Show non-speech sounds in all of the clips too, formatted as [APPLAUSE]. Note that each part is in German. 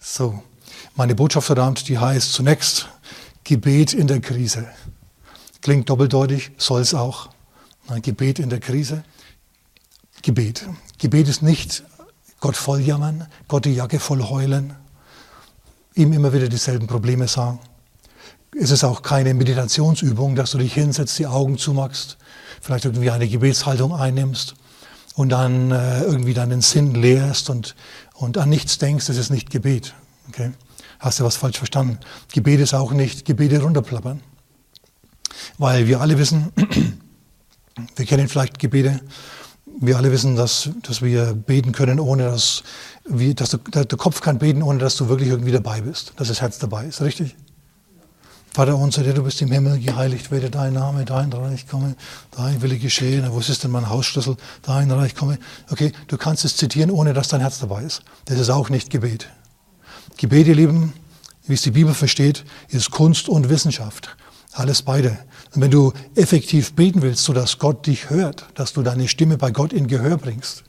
So, meine Botschaft heute Abend, die heißt zunächst Gebet in der Krise. Klingt doppeldeutig, soll es auch. Nein, Gebet in der Krise. Gebet. Gebet ist nicht Gott voll jammern, Gott die Jacke voll heulen, ihm immer wieder dieselben Probleme sagen. Es ist auch keine Meditationsübung, dass du dich hinsetzt, die Augen zumachst, vielleicht irgendwie eine Gebetshaltung einnimmst und dann äh, irgendwie deinen Sinn leerst und, und an nichts denkst. Das ist nicht Gebet. Okay? Hast du was falsch verstanden? Gebet ist auch nicht Gebete runterplappern. Weil wir alle wissen, [CLEARS THROAT] wir kennen vielleicht Gebete, wir alle wissen, dass, dass wir beten können, ohne dass, wie, dass du, der Kopf kann beten, ohne dass du wirklich irgendwie dabei bist, dass das Herz dabei ist, richtig? Vater unser, der du bist im Himmel, geheiligt werde dein Name, dein Reich komme, dein Wille geschehen. Wo ist denn mein Hausschlüssel? Dein Reich komme. Okay, du kannst es zitieren, ohne dass dein Herz dabei ist. Das ist auch nicht Gebet. Gebet, ihr Lieben, wie es die Bibel versteht, ist Kunst und Wissenschaft. Alles beide. Und wenn du effektiv beten willst, sodass Gott dich hört, dass du deine Stimme bei Gott in Gehör bringst,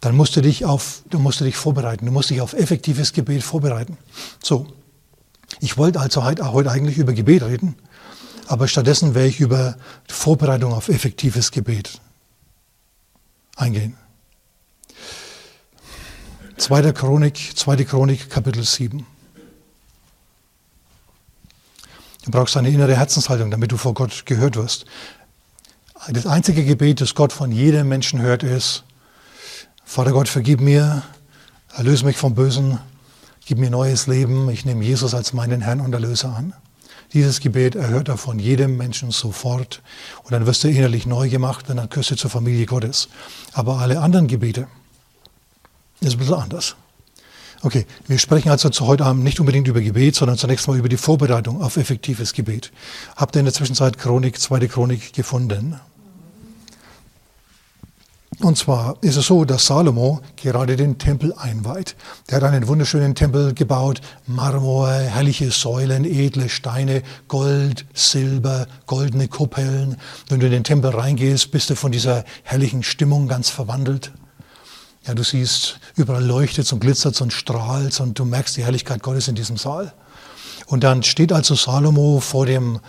dann musst du dich auf, du musst dich vorbereiten. Du musst dich auf effektives Gebet vorbereiten. So. Ich wollte also heute, eigentlich über Gebet reden, aber stattdessen werde ich über Vorbereitung auf effektives Gebet eingehen. Zweiter Chronik, zweite Chronik, Kapitel 7. Du brauchst eine innere Herzenshaltung, damit du vor Gott gehört wirst. Das einzige Gebet, das Gott von jedem Menschen hört, ist, Vater Gott, vergib mir, erlöse mich vom Bösen, gib mir neues Leben, ich nehme Jesus als meinen Herrn und Erlöser an. Dieses Gebet erhört er von jedem Menschen sofort und dann wirst du innerlich neu gemacht und dann gehörst du zur Familie Gottes. Aber alle anderen Gebete ist ein bisschen anders. Okay, wir sprechen also zu heute Abend nicht unbedingt über Gebet, sondern zunächst mal über die Vorbereitung auf effektives Gebet. Habt ihr in der Zwischenzeit Chronik, zweite Chronik gefunden? Und zwar ist es so, dass Salomo gerade den Tempel einweiht. Der hat einen wunderschönen Tempel gebaut, Marmor, herrliche Säulen, edle Steine, Gold, Silber, goldene Kuppeln. Wenn du in den Tempel reingehst, bist du von dieser herrlichen Stimmung ganz verwandelt. Ja, du siehst, überall leuchtet und glitzert und strahlt und du merkst die Herrlichkeit Gottes in diesem Saal. Und dann steht also Salomo vor dem,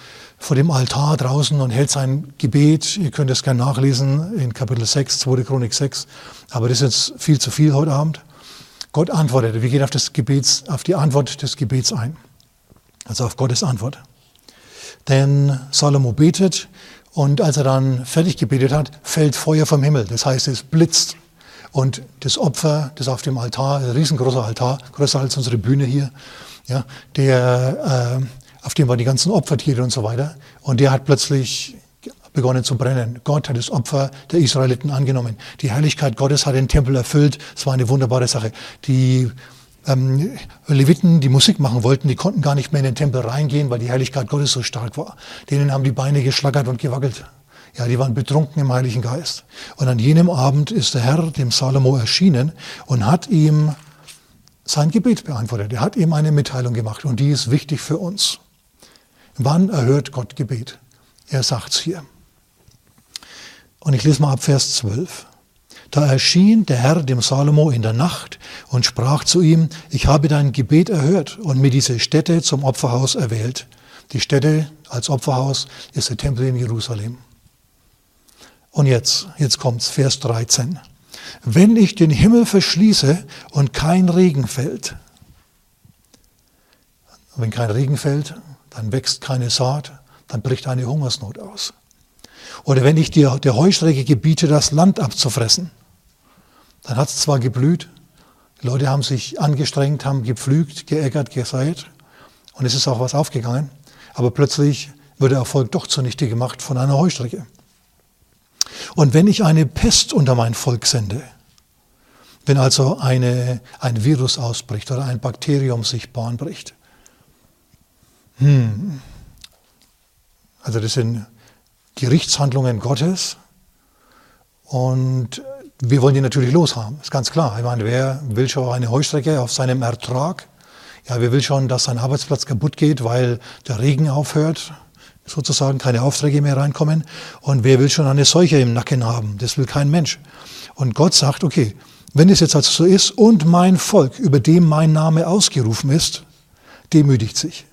vor dem Altar draußen und hält sein Gebet. Ihr könnt es gerne nachlesen in Kapitel 6, 2. Chronik 6. Aber das ist jetzt viel zu viel heute Abend. Gott antwortet. Wir gehen auf, das Gebets, auf die Antwort des Gebets ein. Also auf Gottes Antwort. Denn Salomo betet und als er dann fertig gebetet hat, fällt Feuer vom Himmel. Das heißt, es blitzt. Und das Opfer, das auf dem Altar, ein riesengroßer Altar, größer als unsere Bühne hier, ja, der, äh, auf dem waren die ganzen Opfertiere und so weiter. Und der hat plötzlich begonnen zu brennen. Gott hat das Opfer der Israeliten angenommen. Die Herrlichkeit Gottes hat den Tempel erfüllt. Es war eine wunderbare Sache. Die ähm, Leviten, die Musik machen wollten, die konnten gar nicht mehr in den Tempel reingehen, weil die Herrlichkeit Gottes so stark war. Denen haben die Beine geschlackert und gewackelt. Ja, die waren betrunken im Heiligen Geist. Und an jenem Abend ist der Herr dem Salomo erschienen und hat ihm sein Gebet beantwortet. Er hat ihm eine Mitteilung gemacht und die ist wichtig für uns. Wann erhört Gott Gebet? Er sagt's hier. Und ich lese mal ab Vers 12. Da erschien der Herr dem Salomo in der Nacht und sprach zu ihm, ich habe dein Gebet erhört und mir diese Stätte zum Opferhaus erwählt. Die Stätte als Opferhaus ist der Tempel in Jerusalem. Und jetzt, jetzt kommt's, Vers 13. Wenn ich den Himmel verschließe und kein Regen fällt, wenn kein Regen fällt, dann wächst keine Saat, dann bricht eine Hungersnot aus. Oder wenn ich dir der Heuschrecke gebiete, das Land abzufressen, dann hat es zwar geblüht, die Leute haben sich angestrengt, haben gepflügt, geäckert, gesät und es ist auch was aufgegangen, aber plötzlich wird der Erfolg doch zunichte gemacht von einer Heuschrecke. Und wenn ich eine Pest unter mein Volk sende, wenn also eine, ein Virus ausbricht oder ein Bakterium sich Bahn bricht, hm, also das sind Gerichtshandlungen Gottes und wir wollen die natürlich loshaben, ist ganz klar. Ich meine, wer will schon eine Heuschrecke auf seinem Ertrag? Ja, wer will schon, dass sein Arbeitsplatz kaputt geht, weil der Regen aufhört? sozusagen keine Aufträge mehr reinkommen. Und wer will schon eine Seuche im Nacken haben? Das will kein Mensch. Und Gott sagt, okay, Wenn es jetzt also so ist und mein Volk, über dem mein Name ausgerufen ist, demütigt sich.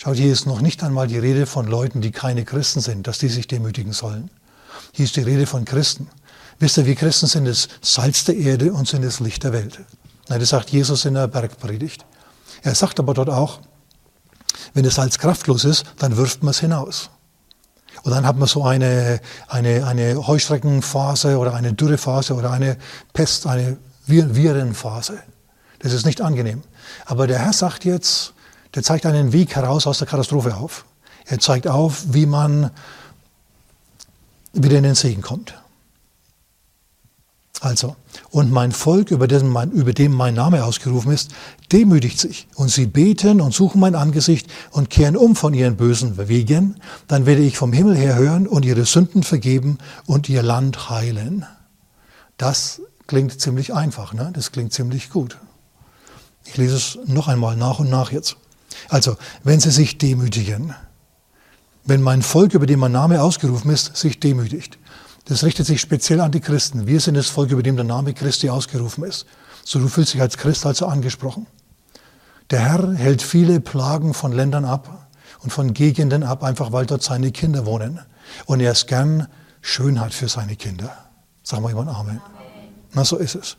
Schaut, hier ist noch nicht einmal die Rede von Leuten, die keine Christen sind, dass die sich demütigen sollen. Hier ist die Rede von Christen. Wisst ihr, wir Christen sind das Salz der Erde und sind das Licht der Welt. Das sagt Jesus in der Bergpredigt. Er sagt aber dort auch, wenn das Salz kraftlos ist, dann wirft man es hinaus. Und dann hat man so eine, eine, eine Heuschreckenphase oder eine Dürrephase oder eine Pest, eine Virenphase. Das ist nicht angenehm. Aber der Herr sagt jetzt, der zeigt einen Weg heraus aus der Katastrophe auf. Er zeigt auf, wie man wieder in den Segen kommt. Also, und mein Volk, über dem mein, über dem mein Name ausgerufen ist, demütigt sich. Und sie beten und suchen mein Angesicht und kehren um von ihren bösen Wegen. Dann werde ich vom Himmel her hören und ihre Sünden vergeben und ihr Land heilen. Das klingt ziemlich einfach, ne? das klingt ziemlich gut. Ich lese es noch einmal nach und nach jetzt. Also, wenn sie sich demütigen, wenn mein Volk, über dem mein Name ausgerufen ist, sich demütigt, das richtet sich speziell an die Christen. Wir sind das Volk, über dem der Name Christi ausgerufen ist. So du fühlst dich als Christ also angesprochen. Der Herr hält viele Plagen von Ländern ab und von Gegenden ab, einfach weil dort seine Kinder wohnen. Und er ist gern Schönheit für seine Kinder. Sagen wir jemand Amen. Amen. Na, so ist es.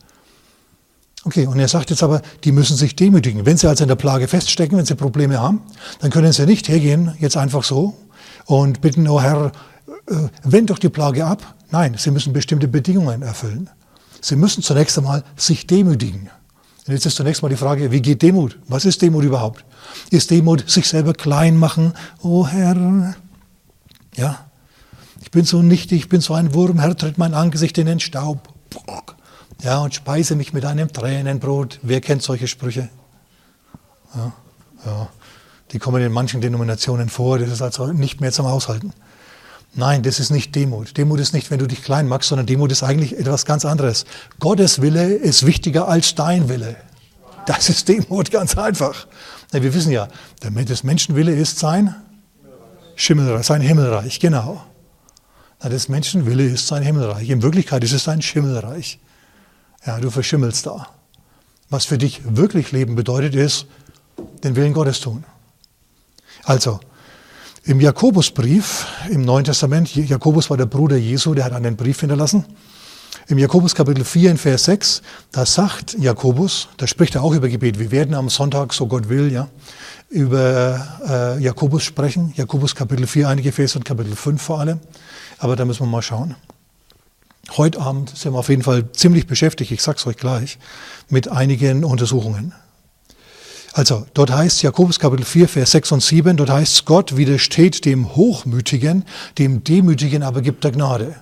Okay, und er sagt jetzt aber, die müssen sich demütigen. Wenn sie also in der Plage feststecken, wenn sie Probleme haben, dann können sie nicht hergehen, jetzt einfach so, und bitten, oh Herr, äh, wend doch die Plage ab. Nein, sie müssen bestimmte Bedingungen erfüllen. Sie müssen zunächst einmal sich demütigen. Und jetzt ist zunächst mal die Frage, wie geht Demut? Was ist Demut überhaupt? Ist Demut sich selber klein machen? Oh Herr, ja, ich bin so nichtig, ich bin so ein Wurm, Herr, tritt mein Angesicht in den Staub. Ja, und speise mich mit einem Tränenbrot. Wer kennt solche Sprüche? Ja, ja. Die kommen in manchen Denominationen vor, das ist also nicht mehr zum Aushalten. Nein, das ist nicht Demut. Demut ist nicht, wenn du dich klein machst, sondern Demut ist eigentlich etwas ganz anderes. Gottes Wille ist wichtiger als dein Wille. Das ist Demut, ganz einfach. Wir wissen ja, das Menschenwille ist sein Schimmelreich, sein Himmelreich, genau. Das Menschenwille ist sein Himmelreich. In Wirklichkeit ist es ein Schimmelreich. Ja, du verschimmelst da. Was für dich wirklich Leben bedeutet, ist den Willen Gottes tun. Also, im Jakobusbrief im Neuen Testament, Jakobus war der Bruder Jesu, der hat einen Brief hinterlassen. Im Jakobus Kapitel 4 in Vers 6, da sagt Jakobus, da spricht er auch über Gebet. Wir werden am Sonntag, so Gott will, ja, über äh, Jakobus sprechen. Jakobus Kapitel 4, einige Vers und Kapitel 5 vor allem. Aber da müssen wir mal schauen. Heute Abend sind wir auf jeden Fall ziemlich beschäftigt, ich sage es euch gleich, mit einigen Untersuchungen. Also, dort heißt Jakobus Kapitel 4, Vers 6 und 7, dort heißt Gott widersteht dem Hochmütigen, dem Demütigen aber gibt er Gnade.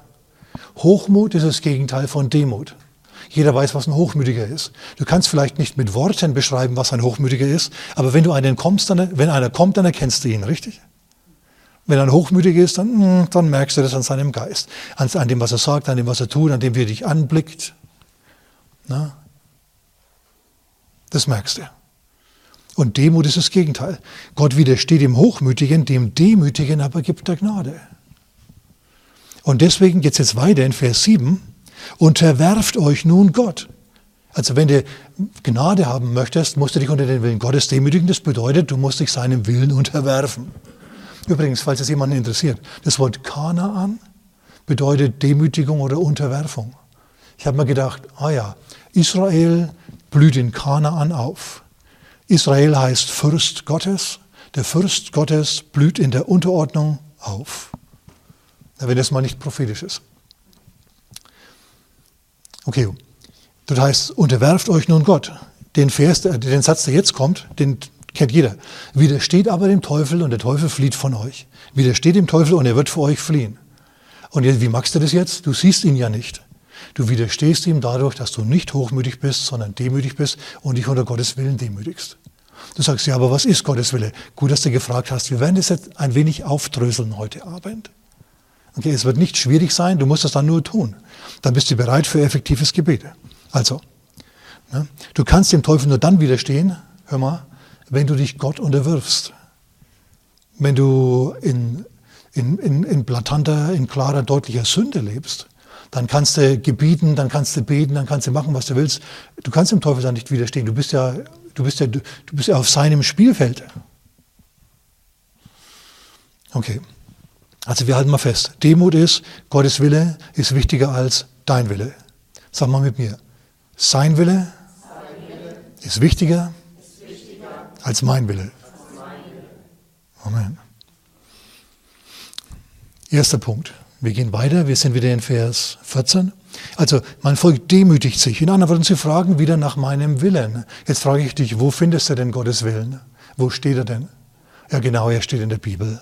Hochmut ist das Gegenteil von Demut. Jeder weiß, was ein Hochmütiger ist. Du kannst vielleicht nicht mit Worten beschreiben, was ein Hochmütiger ist, aber wenn du einen kommst, dann, wenn einer kommt, dann erkennst du ihn, richtig? Wenn er ein Hochmütiger ist, dann, hm, dann merkst du das an seinem Geist, an, an, dem, was er sagt, an dem, was er tut, an dem, wie er dich anblickt. Na? Das merkst du. Und Demut ist das Gegenteil. Gott widersteht dem Hochmütigen, dem Demütigen aber gibt er Gnade. Und deswegen geht es jetzt weiter in Vers 7. Unterwerft euch nun Gott. Also wenn du Gnade haben möchtest, musst du dich unter den Willen Gottes demütigen. Das bedeutet, du musst dich seinem Willen unterwerfen. Übrigens, falls es jemanden interessiert, das Wort Kanaan bedeutet Demütigung oder Unterwerfung. Ich habe mir gedacht, ah ja, Israel blüht in Kanaan auf. Israel heißt Fürst Gottes. Der Fürst Gottes blüht in der Unterordnung auf. Wenn das mal nicht prophetisch ist. Okay, das heißt, unterwerft euch nun Gott. Den Vers, den Satz, der jetzt kommt, den kennt jeder. Widersteht aber dem Teufel und der Teufel flieht von euch. Widersteht dem Teufel und er wird vor euch fliehen. Und jetzt, wie machst du das jetzt? Du siehst ihn ja nicht. Du widerstehst ihm dadurch, dass du nicht hochmütig bist, sondern demütig bist und dich unter Gottes Willen demütigst. Du sagst, ja, aber was ist Gottes Wille? Gut, dass du gefragt hast. Wir werden das jetzt ein wenig aufdröseln heute Abend. Okay, es wird nicht schwierig sein, du musst das dann nur tun. Dann bist du bereit für effektives Gebet. Also, ne, du kannst dem Teufel nur dann widerstehen, hör mal, wenn du dich Gott unterwirfst. Wenn du in, in, in, in blatanter, in klarer, deutlicher Sünde lebst Dann kannst du gebieten, dann kannst du beten, dann kannst du machen, was du willst. Du kannst dem Teufel dann nicht widerstehen. Du bist ja, du bist ja, du bist ja auf seinem Spielfeld. Okay. Also wir halten mal fest. Demut ist, Gottes Wille ist wichtiger als dein Wille. Sag mal mit mir. Sein Wille, Sein Wille ist, wichtiger ist wichtiger als mein Wille. Amen. Erster Punkt. Wir gehen weiter, wir sind wieder in Vers 14. Also mein Volk demütigt sich. In anderen Worten, sie fragen wieder nach meinem Willen. Jetzt frage ich dich, wo findest du denn Gottes Willen? Wo steht er denn? Ja genau, er steht in der Bibel.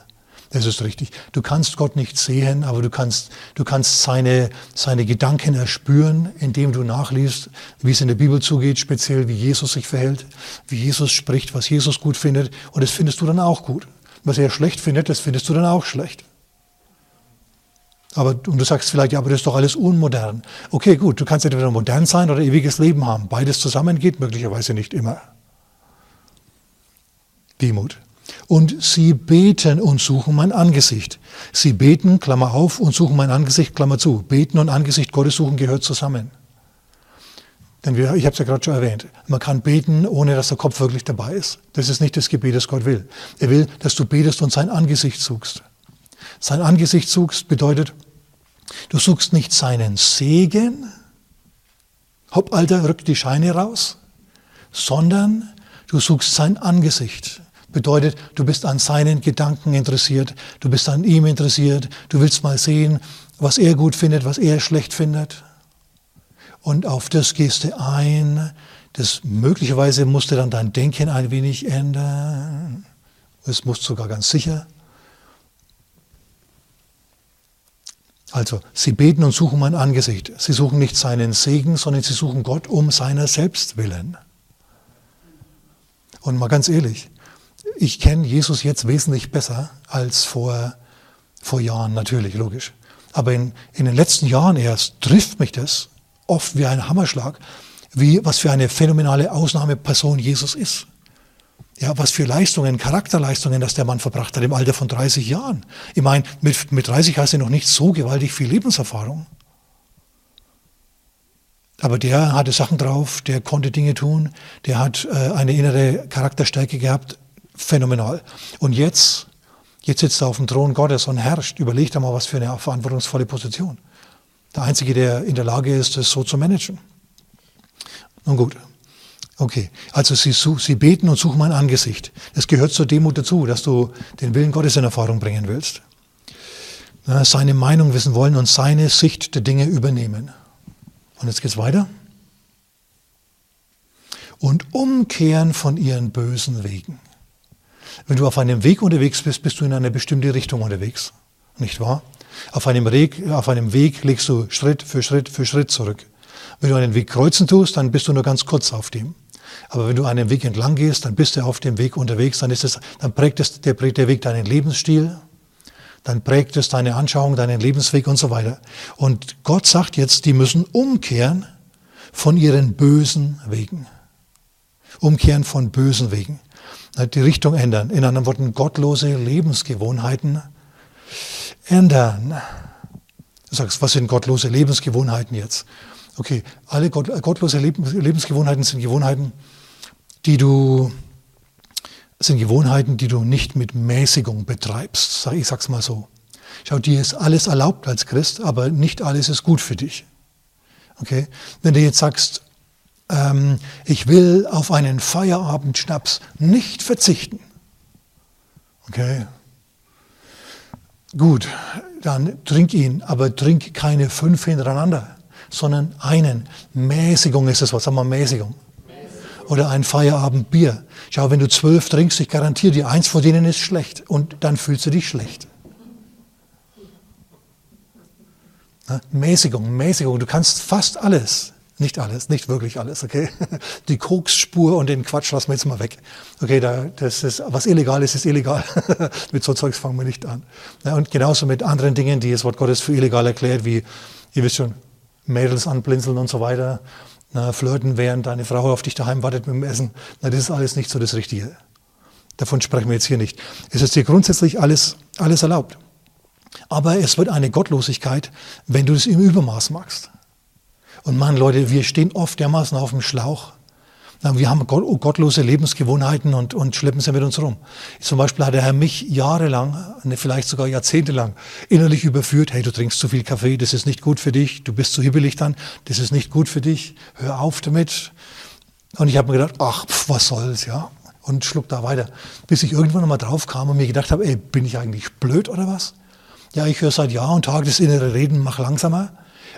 Das ist richtig. Du kannst Gott nicht sehen, aber du kannst, du kannst seine, seine Gedanken erspüren, indem du nachliest, wie es in der Bibel zugeht, speziell wie Jesus sich verhält, wie Jesus spricht, was Jesus gut findet. Und das findest du dann auch gut. Was er schlecht findet, das findest du dann auch schlecht. Aber, und du sagst vielleicht, ja, aber das ist doch alles unmodern. Okay, gut, du kannst entweder modern sein oder ewiges Leben haben. Beides zusammen geht möglicherweise nicht immer. Demut. Und sie beten und suchen mein Angesicht. Sie beten, Klammer auf, und suchen mein Angesicht, Klammer zu. Beten und Angesicht Gottes suchen gehört zusammen. Denn wir, ich habe es ja gerade schon erwähnt, man kann beten, ohne dass der Kopf wirklich dabei ist. Das ist nicht das Gebet, das Gott will. Er will, dass du betest und sein Angesicht suchst. Sein Angesicht suchst bedeutet, Du suchst nicht seinen Segen, hopp, Alter, rück die Scheine raus, sondern du suchst sein Angesicht. Bedeutet, du bist an seinen Gedanken interessiert, du bist an ihm interessiert, du willst mal sehen, was er gut findet, was er schlecht findet. Und auf das gehst du ein. Das möglicherweise musst du dann dein Denken ein wenig ändern. Es musst sogar ganz sicher. Also, sie beten und suchen mein Angesicht. Sie suchen nicht seinen Segen, sondern sie suchen Gott um seiner selbst willen. Und mal ganz ehrlich, ich kenne Jesus jetzt wesentlich besser als vor, vor Jahren, natürlich, logisch. Aber in, in den letzten Jahren erst trifft mich das oft wie ein Hammerschlag, wie, was für eine phänomenale Ausnahmeperson Jesus ist. Ja, was für Leistungen, Charakterleistungen, dass der Mann verbracht hat im Alter von 30 Jahren. Ich meine, mit, mit 30 hast du noch nicht so gewaltig viel Lebenserfahrung. Aber der hatte Sachen drauf, der konnte Dinge tun, der hat äh, eine innere Charakterstärke gehabt, phänomenal. Und jetzt, jetzt sitzt er auf dem Thron Gottes und herrscht. Überleg dir mal, was für eine verantwortungsvolle Position. Der Einzige, der in der Lage ist, das so zu managen. Nun gut, Okay, also sie, sie beten und suchen mein Angesicht. Das gehört zur Demut dazu, dass du den Willen Gottes in Erfahrung bringen willst. Seine Meinung wissen wollen und seine Sicht der Dinge übernehmen. Und jetzt geht's weiter. Und umkehren von ihren bösen Wegen. Wenn du auf einem Weg unterwegs bist, bist du in eine bestimmte Richtung unterwegs. Nicht wahr? Auf einem, Weg, auf einem Weg legst du Schritt für Schritt für Schritt zurück. Wenn du einen Weg kreuzen tust, dann bist du nur ganz kurz auf dem. Aber wenn du einen Weg entlang gehst, dann bist du auf dem Weg unterwegs, dann, ist es, dann prägt, es, der, prägt der Weg deinen Lebensstil, dann prägt es deine Anschauung, deinen Lebensweg und so weiter. Und Gott sagt jetzt, die müssen umkehren von ihren bösen Wegen. Umkehren von bösen Wegen. Die Richtung ändern. In anderen Worten, gottlose Lebensgewohnheiten ändern. Du sagst, was sind gottlose Lebensgewohnheiten jetzt? Okay, alle gott, gottlose Lebensgewohnheiten sind Gewohnheiten, die du sind Gewohnheiten, die du nicht mit Mäßigung betreibst. Ich sag's mal so. Schau, dir ist alles erlaubt als Christ, aber nicht alles ist gut für dich. Okay? Wenn du jetzt sagst, ähm, ich will auf einen Feierabendschnaps nicht verzichten. Okay? Gut, dann trink ihn, aber trink keine fünf hintereinander, sondern einen. Mäßigung ist das was, sagen wir Mäßigung oder ein Feierabendbier. Schau, wenn du zwölf trinkst, ich garantiere dir, eins von denen ist schlecht und dann fühlst du dich schlecht. Mäßigung, Mäßigung, du kannst fast alles. Nicht alles, nicht wirklich alles, okay? [LAUGHS] Die Koksspur und den Quatsch lassen wir jetzt mal weg. Okay, da, das ist, was illegal ist, ist illegal. [LAUGHS] mit so Zeugs fangen wir nicht an. und genauso mit anderen Dingen, die das Wort Gottes für illegal erklärt, wie, ihr wisst schon, Mädels anblinzeln und so weiter na, flirten, während deine Frau auf dich daheim wartet mit dem Essen. Na, das ist alles nicht so das Richtige. Davon sprechen wir jetzt hier nicht. Es ist dir grundsätzlich alles, alles erlaubt. Aber es wird eine Gottlosigkeit, wenn du es im Übermaß machst. Und Mann, Leute, wir stehen oft dermaßen auf dem Schlauch. Wir haben gottlose Lebensgewohnheiten und, und schleppen sie mit uns rum. Zum Beispiel hat der Herr mich jahrelang, ne, vielleicht sogar jahrzehntelang, innerlich überführt. Hey, du trinkst zu viel Kaffee, das ist nicht gut für dich. Du bist zu hibbelig dann, das ist nicht gut für dich. Hör auf damit. Und ich habe mir gedacht, ach, pf, was soll's, ja. Und schluck da weiter. Bis ich irgendwann nochmal drauf kam und mir gedacht habe, ey, bin ich eigentlich blöd oder was? Ja, ich höre seit Jahr und Tag das innere Reden, mach langsamer.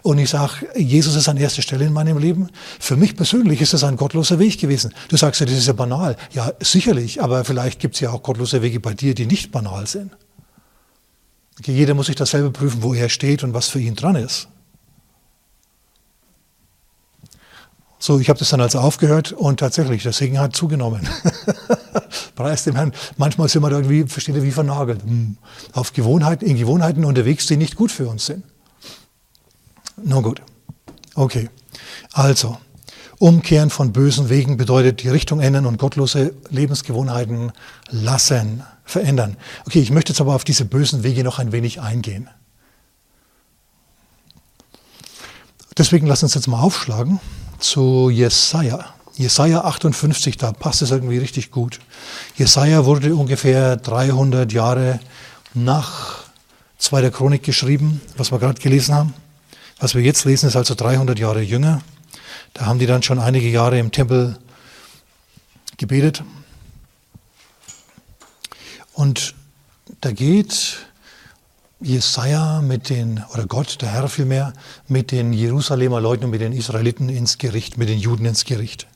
Und ich sage, Jesus ist an erster Stelle in meinem Leben. Für mich persönlich ist das ein gottloser Weg gewesen. Du sagst ja, das ist ja banal. Ja, sicherlich, aber vielleicht gibt es ja auch gottlose Wege bei dir, die nicht banal sind. Okay, jeder muss sich das selber prüfen, wo er steht und was für ihn dran ist. So, ich habe das dann also aufgehört und tatsächlich, der Segen hat zugenommen. [LAUGHS] Preis dem Herrn. Manchmal sind wir da irgendwie, versteht ihr, wie vernagelt. Hm. Auf Gewohnheiten, in Gewohnheiten unterwegs, die nicht gut für uns sind. Na gut. Okay. Also, Umkehren von bösen Wegen bedeutet die Richtung ändern und gottlose Lebensgewohnheiten lassen, verändern. Okay, ich möchte jetzt aber auf diese bösen Wege noch ein wenig eingehen. Deswegen lass uns jetzt mal aufschlagen zu Jesaja. Jesaja 58, da passt es irgendwie richtig gut. Jesaja wurde ungefähr 300 Jahre nach Zweiter Chronik geschrieben, was wir gerade gelesen haben. Was wir jetzt lesen, ist also 300 Jahre jünger. Da haben die dann schon einige Jahre im Tempel gebetet. Und da geht Jesaja mit den, oder Gott, der Herr vielmehr, mit den Jerusalemer Leuten und mit den Israeliten ins Gericht, mit den Juden ins Gericht.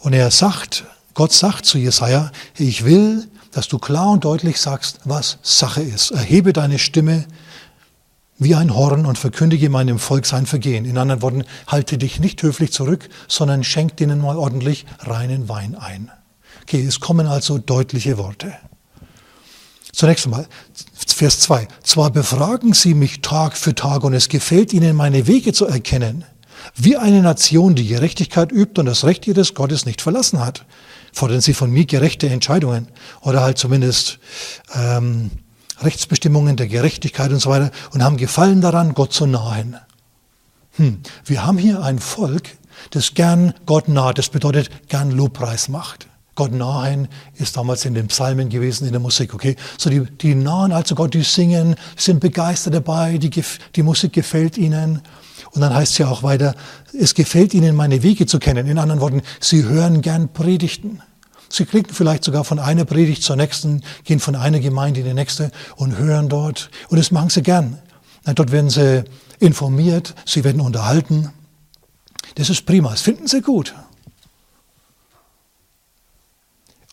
Und er sagt, Gott sagt zu Jesaja, ich will dass du klar und deutlich sagst, was Sache ist. Erhebe deine Stimme wie ein Horn und verkündige meinem Volk sein Vergehen. In anderen Worten, halte dich nicht höflich zurück, sondern schenk denen mal ordentlich reinen Wein ein. Okay, es kommen also deutliche Worte. Zunächst einmal, Vers 2. Zwar befragen sie mich Tag für Tag und es gefällt ihnen, meine Wege zu erkennen, wie eine Nation, die Gerechtigkeit übt und das Recht ihres Gottes nicht verlassen hat fordern sie von mir gerechte Entscheidungen oder halt zumindest ähm, Rechtsbestimmungen der Gerechtigkeit und so weiter und haben Gefallen daran, Gott zu nahen. Hm. Wir haben hier ein Volk, das gern Gott naht, das bedeutet gern Lobpreis macht. Gott nahen ist damals in den Psalmen gewesen, in der Musik, okay? So die, die nahen also Gott, die singen, sind begeistert dabei, die, die Musik gefällt ihnen. Und dann heißt es ja auch weiter, es gefällt ihnen, meine Wege zu kennen. In anderen Worten, sie hören gern Predigten. Sie klicken vielleicht sogar von einer Predigt zur nächsten, gehen von einer Gemeinde in die nächste und hören dort. Und das machen sie gern. Dort werden sie informiert, sie werden unterhalten. Das ist prima, das finden sie gut.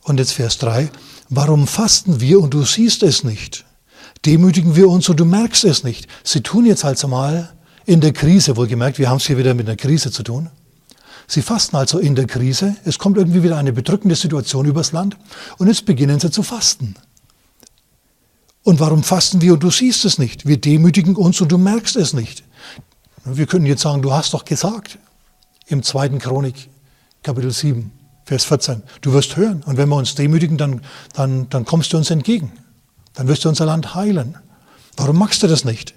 Und jetzt Vers 3. Warum fasten wir und du siehst es nicht? Demütigen wir uns und du merkst es nicht. Sie tun jetzt also mal in der Krise, wohlgemerkt, wir haben es hier wieder mit einer Krise zu tun. Sie fasten also in der Krise, es kommt irgendwie wieder eine bedrückende Situation übers Land und jetzt beginnen sie zu fasten. Und warum fasten wir und du siehst es nicht? Wir demütigen uns und du merkst es nicht. Wir können jetzt sagen, du hast doch gesagt im zweiten Chronik, Kapitel 7, Vers 14, du wirst hören und wenn wir uns demütigen, dann, dann, dann kommst du uns entgegen. Dann wirst du unser Land heilen. Warum machst du das nicht?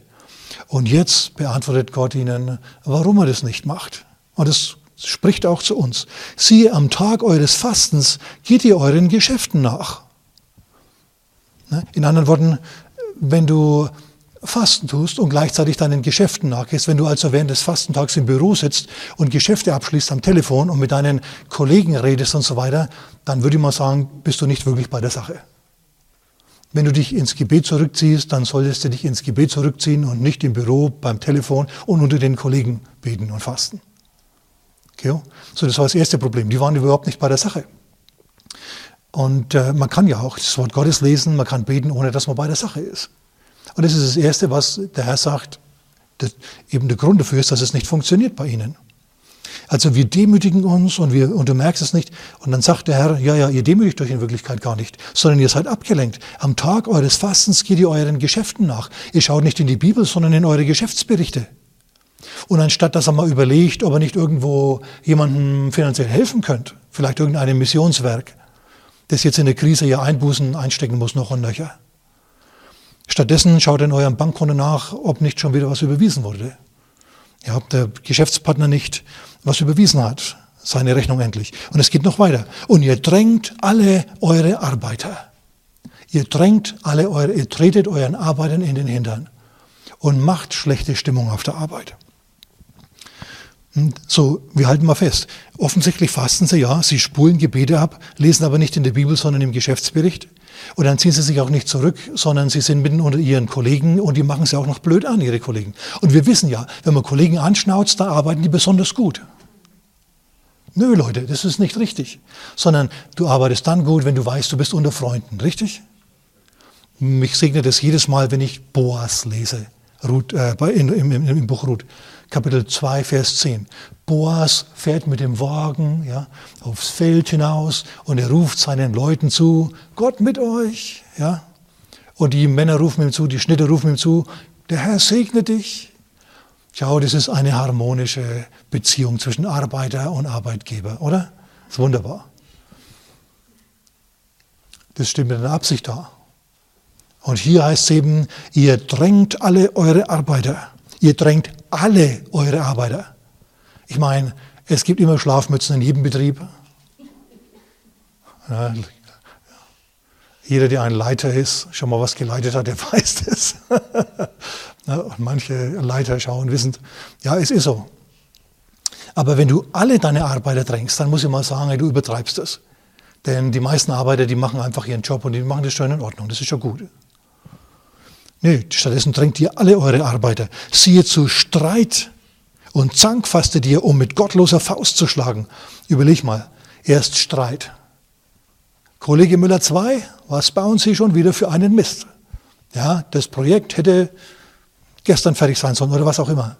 Und jetzt beantwortet Gott ihnen, warum er das nicht macht. Und das spricht auch zu uns. Siehe, am Tag eures Fastens geht ihr euren Geschäften nach. Ne? In anderen Worten, wenn du Fasten tust und gleichzeitig deinen Geschäften nachgehst, wenn du also während des Fastentags im Büro sitzt und Geschäfte abschließt am Telefon und mit deinen Kollegen redest und so weiter, dann würde ich mal sagen, bist du nicht wirklich bei der Sache. Wenn du dich ins Gebet zurückziehst, dann solltest du dich ins Gebet zurückziehen und nicht im Büro, beim Telefon und unter den Kollegen beten und fasten. Okay? So, das war das erste Problem. Die waren überhaupt nicht bei der Sache. Und äh, man kann ja auch das Wort Gottes lesen, man kann beten, ohne dass man bei der Sache ist. Und das ist das Erste, was der Herr sagt, das eben der Grund dafür ist, dass es nicht funktioniert bei ihnen. Also wir demütigen uns und, wir, und du merkst es nicht. Und dann sagt der Herr, ja, ja, ihr demütigt euch in Wirklichkeit gar nicht, sondern ihr seid abgelenkt. Am Tag eures Fastens geht ihr euren Geschäften nach. Ihr schaut nicht in die Bibel, sondern in eure Geschäftsberichte. Und anstatt dass er mal überlegt, ob er nicht irgendwo jemandem finanziell helfen könnte, vielleicht irgendeinem Missionswerk, das jetzt in der Krise ja Einbußen einstecken muss, noch und nöcher. Stattdessen schaut in eurem Bankkonto nach, ob nicht schon wieder was überwiesen wurde. Ja, ob der Geschäftspartner nicht was überwiesen hat, seine Rechnung endlich. Und es geht noch weiter. Und ihr drängt alle eure Arbeiter. Ihr drängt alle eure, ihr tretet euren Arbeitern in den Hintern und macht schlechte Stimmung auf der Arbeit. Hm, so, wir halten mal fest. Offensichtlich fasten sie ja, sie spulen Gebete ab, lesen aber nicht in der Bibel, sondern im Geschäftsbericht. Und dann ziehen sie sich auch nicht zurück, sondern sie sind mitten unter ihren Kollegen und die machen sie auch noch blöd an, ihre Kollegen. Und wir wissen ja, wenn man Kollegen anschnauzt, da arbeiten die besonders gut. Nö, Leute, das ist nicht richtig. Sondern du arbeitest dann gut, wenn du weißt, du bist unter Freunden, richtig? Mich segnet es jedes Mal, wenn ich Boas lese, Ruth, äh, in, im, im, im Buch Ruth. Kapitel 2, Vers 10. Boas fährt mit dem Wagen ja, aufs Feld hinaus und er ruft seinen Leuten zu, Gott mit euch. Ja. Und die Männer rufen ihm zu, die Schnitte rufen ihm zu, der Herr segne dich. Schau, das ist eine harmonische Beziehung zwischen Arbeiter und Arbeitgeber, oder? Das ist wunderbar. Das steht mit einer Absicht da. Und hier heißt es eben, ihr drängt alle eure Arbeiter. Ihr drängt alle eure Arbeiter. Ich meine, es gibt immer Schlafmützen in jedem Betrieb. Ja, jeder, der ein Leiter ist, schon mal was geleitet hat, der [LAUGHS] weiß das. manche Leiter schauen wissend, ja, es ist so. Aber wenn du alle deine Arbeiter drängst, dann muss ich mal sagen, du übertreibst das. Denn die meisten Arbeiter, die machen einfach ihren Job und die machen das schon in Ordnung. Das ist schon gut. Nee, stattdessen drängt ihr alle eure Arbeiter. Siehe zu Streit und Zank fastet ihr, um mit gottloser Faust zu schlagen. Überleg mal, erst Streit. Kollege Müller 2, was bauen Sie schon wieder für einen Mist? Ja, das Projekt hätte gestern fertig sein sollen oder was auch immer.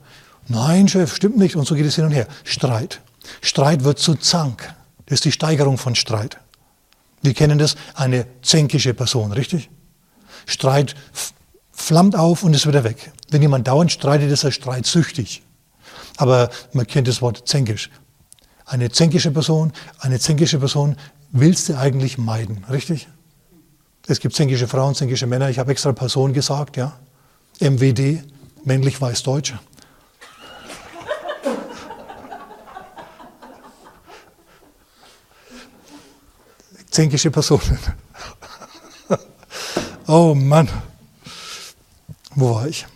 Nein, Chef, stimmt nicht. Und so geht es hin und her. Streit. Streit wird zu Zank. Das ist die Steigerung von Streit. Wir kennen das, eine zänkische Person, richtig? Streit flammt auf und ist wieder weg. Wenn jemand dauernd streitet, ist er streitsüchtig. Aber man kennt das Wort zänkisch. Eine zänkische Person, eine zänkische Person willst du eigentlich meiden, richtig? Es gibt zänkische Frauen, zänkische Männer. Ich habe extra Person gesagt, ja. MWD, männlich weiß Deutsch. [LAUGHS] Zänkische Personen. [LAUGHS] oh Mann. Wo war ich?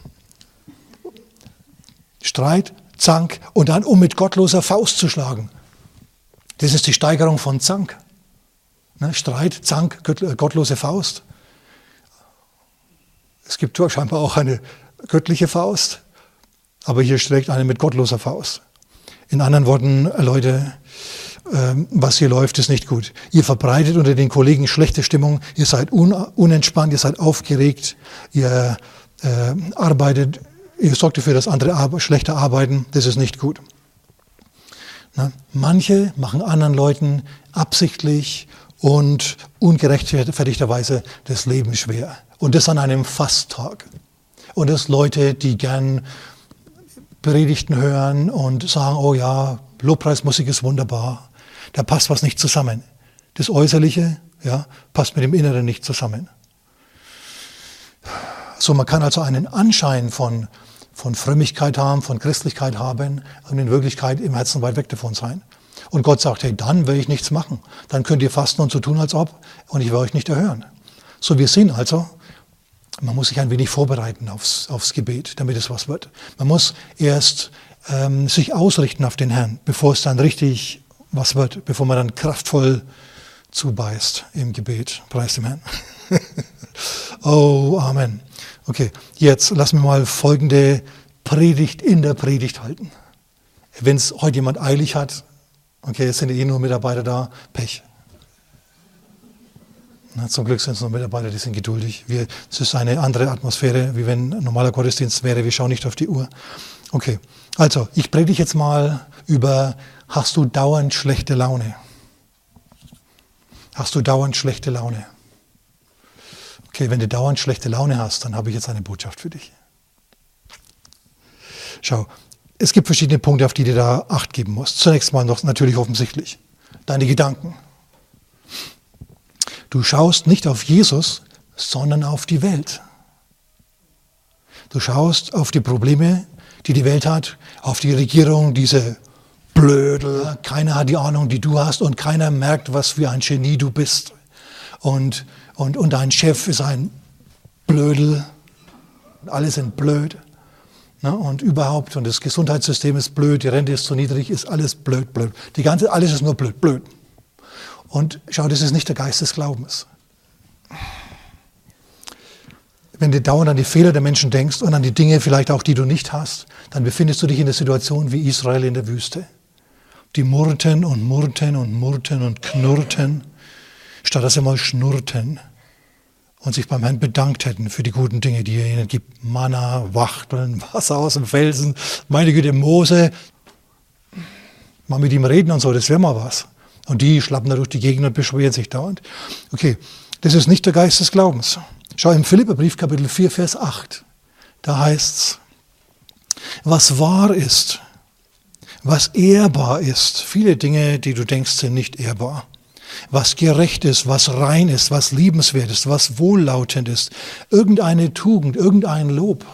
Streit, Zank und dann um mit gottloser Faust zu schlagen. Das ist die Steigerung von Zank. Ne? Streit, Zank, äh, gottlose Faust. Es gibt scheinbar auch eine göttliche Faust, aber hier schlägt eine mit gottloser Faust. In anderen Worten, Leute, ähm, was hier läuft, ist nicht gut. Ihr verbreitet unter den Kollegen schlechte Stimmung, ihr seid unentspannt, ihr seid aufgeregt, ihr äh, arbeitet, ihr sorgt dafür, dass andere ar schlechter arbeiten, das ist nicht gut. Na, manche machen anderen Leuten absichtlich und ungerechtfertigterweise das Leben schwer. Und das an einem Fasttag. Und das Leute, die gern Predigten hören und sagen, oh ja, Lobpreismusik ist wunderbar. Da passt was nicht zusammen. Das Äußerliche ja, passt mit dem Inneren nicht zusammen. So, man kann also einen Anschein von, von Frömmigkeit haben, von Christlichkeit haben und in Wirklichkeit im Herzen weit weg davon sein. Und Gott sagt, hey, dann will ich nichts machen. Dann könnt ihr fasten und so tun, als ob, und ich will euch nicht erhören. So, wir sehen also, man muss sich ein wenig vorbereiten aufs, aufs Gebet, damit es was wird. Man muss erst ähm, sich ausrichten auf den Herrn, bevor es dann richtig was wird, bevor man dann kraftvoll zubeißt im Gebet. Preis dem Herrn. [LAUGHS] oh, Amen. Okay, jetzt lassen wir mal folgende Predigt in der Predigt halten. Wenn es heute jemand eilig hat, okay, es sind eh nur Mitarbeiter da, Pech. Na, zum Glück sind es nur Mitarbeiter, die sind geduldig. Wir, es ist eine andere Atmosphäre, wie wenn ein normaler Gottesdienst wäre. Wir schauen nicht auf die Uhr. Okay, also ich predige jetzt mal über, hast du dauernd schlechte Laune? Hast du dauernd schlechte Laune? Okay, wenn du dauernd schlechte Laune hast, dann habe ich jetzt eine Botschaft für dich. Schau, es gibt verschiedene Punkte, auf die du da Acht geben musst. Zunächst mal noch natürlich offensichtlich deine Gedanken. Du schaust nicht auf Jesus, sondern auf die Welt. Du schaust auf die Probleme, die die Welt hat, auf die Regierung, diese Blödel. Keiner hat die Ahnung, die du hast und keiner merkt, was für ein Genie du bist. Und, und, und dein Chef ist ein Blödel. Alle sind blöd. Ne? Und überhaupt, und das Gesundheitssystem ist blöd, die Rente ist zu niedrig, ist alles blöd, blöd. Die ganze, alles ist nur blöd, blöd. Und schau, das ist nicht der Geist des Glaubens. Wenn du dauernd an die Fehler der Menschen denkst und an die Dinge vielleicht auch, die du nicht hast, dann befindest du dich in der Situation wie Israel in der Wüste. Die murrten und murrten und murrten und knurrten, statt dass sie mal schnurrten und sich beim Herrn bedankt hätten für die guten Dinge, die er ihnen gibt. Manna, Wachteln, [LAUGHS] Wasser aus dem Felsen, meine Güte, Mose. Mal mit ihm reden und so, das wäre mal was. Und die schlappen da durch die Gegend und beschweren sich dauernd. Okay, das ist nicht der Geist des Glaubens. Schau im Philipperbrief Kapitel 4, Vers 8. Da heißt es, was wahr ist, was ehrbar ist, viele Dinge, die du denkst, sind nicht ehrbar. Was gerecht ist, was rein ist, was liebenswert ist, was wohllautend ist, irgendeine Tugend, irgendein Lob.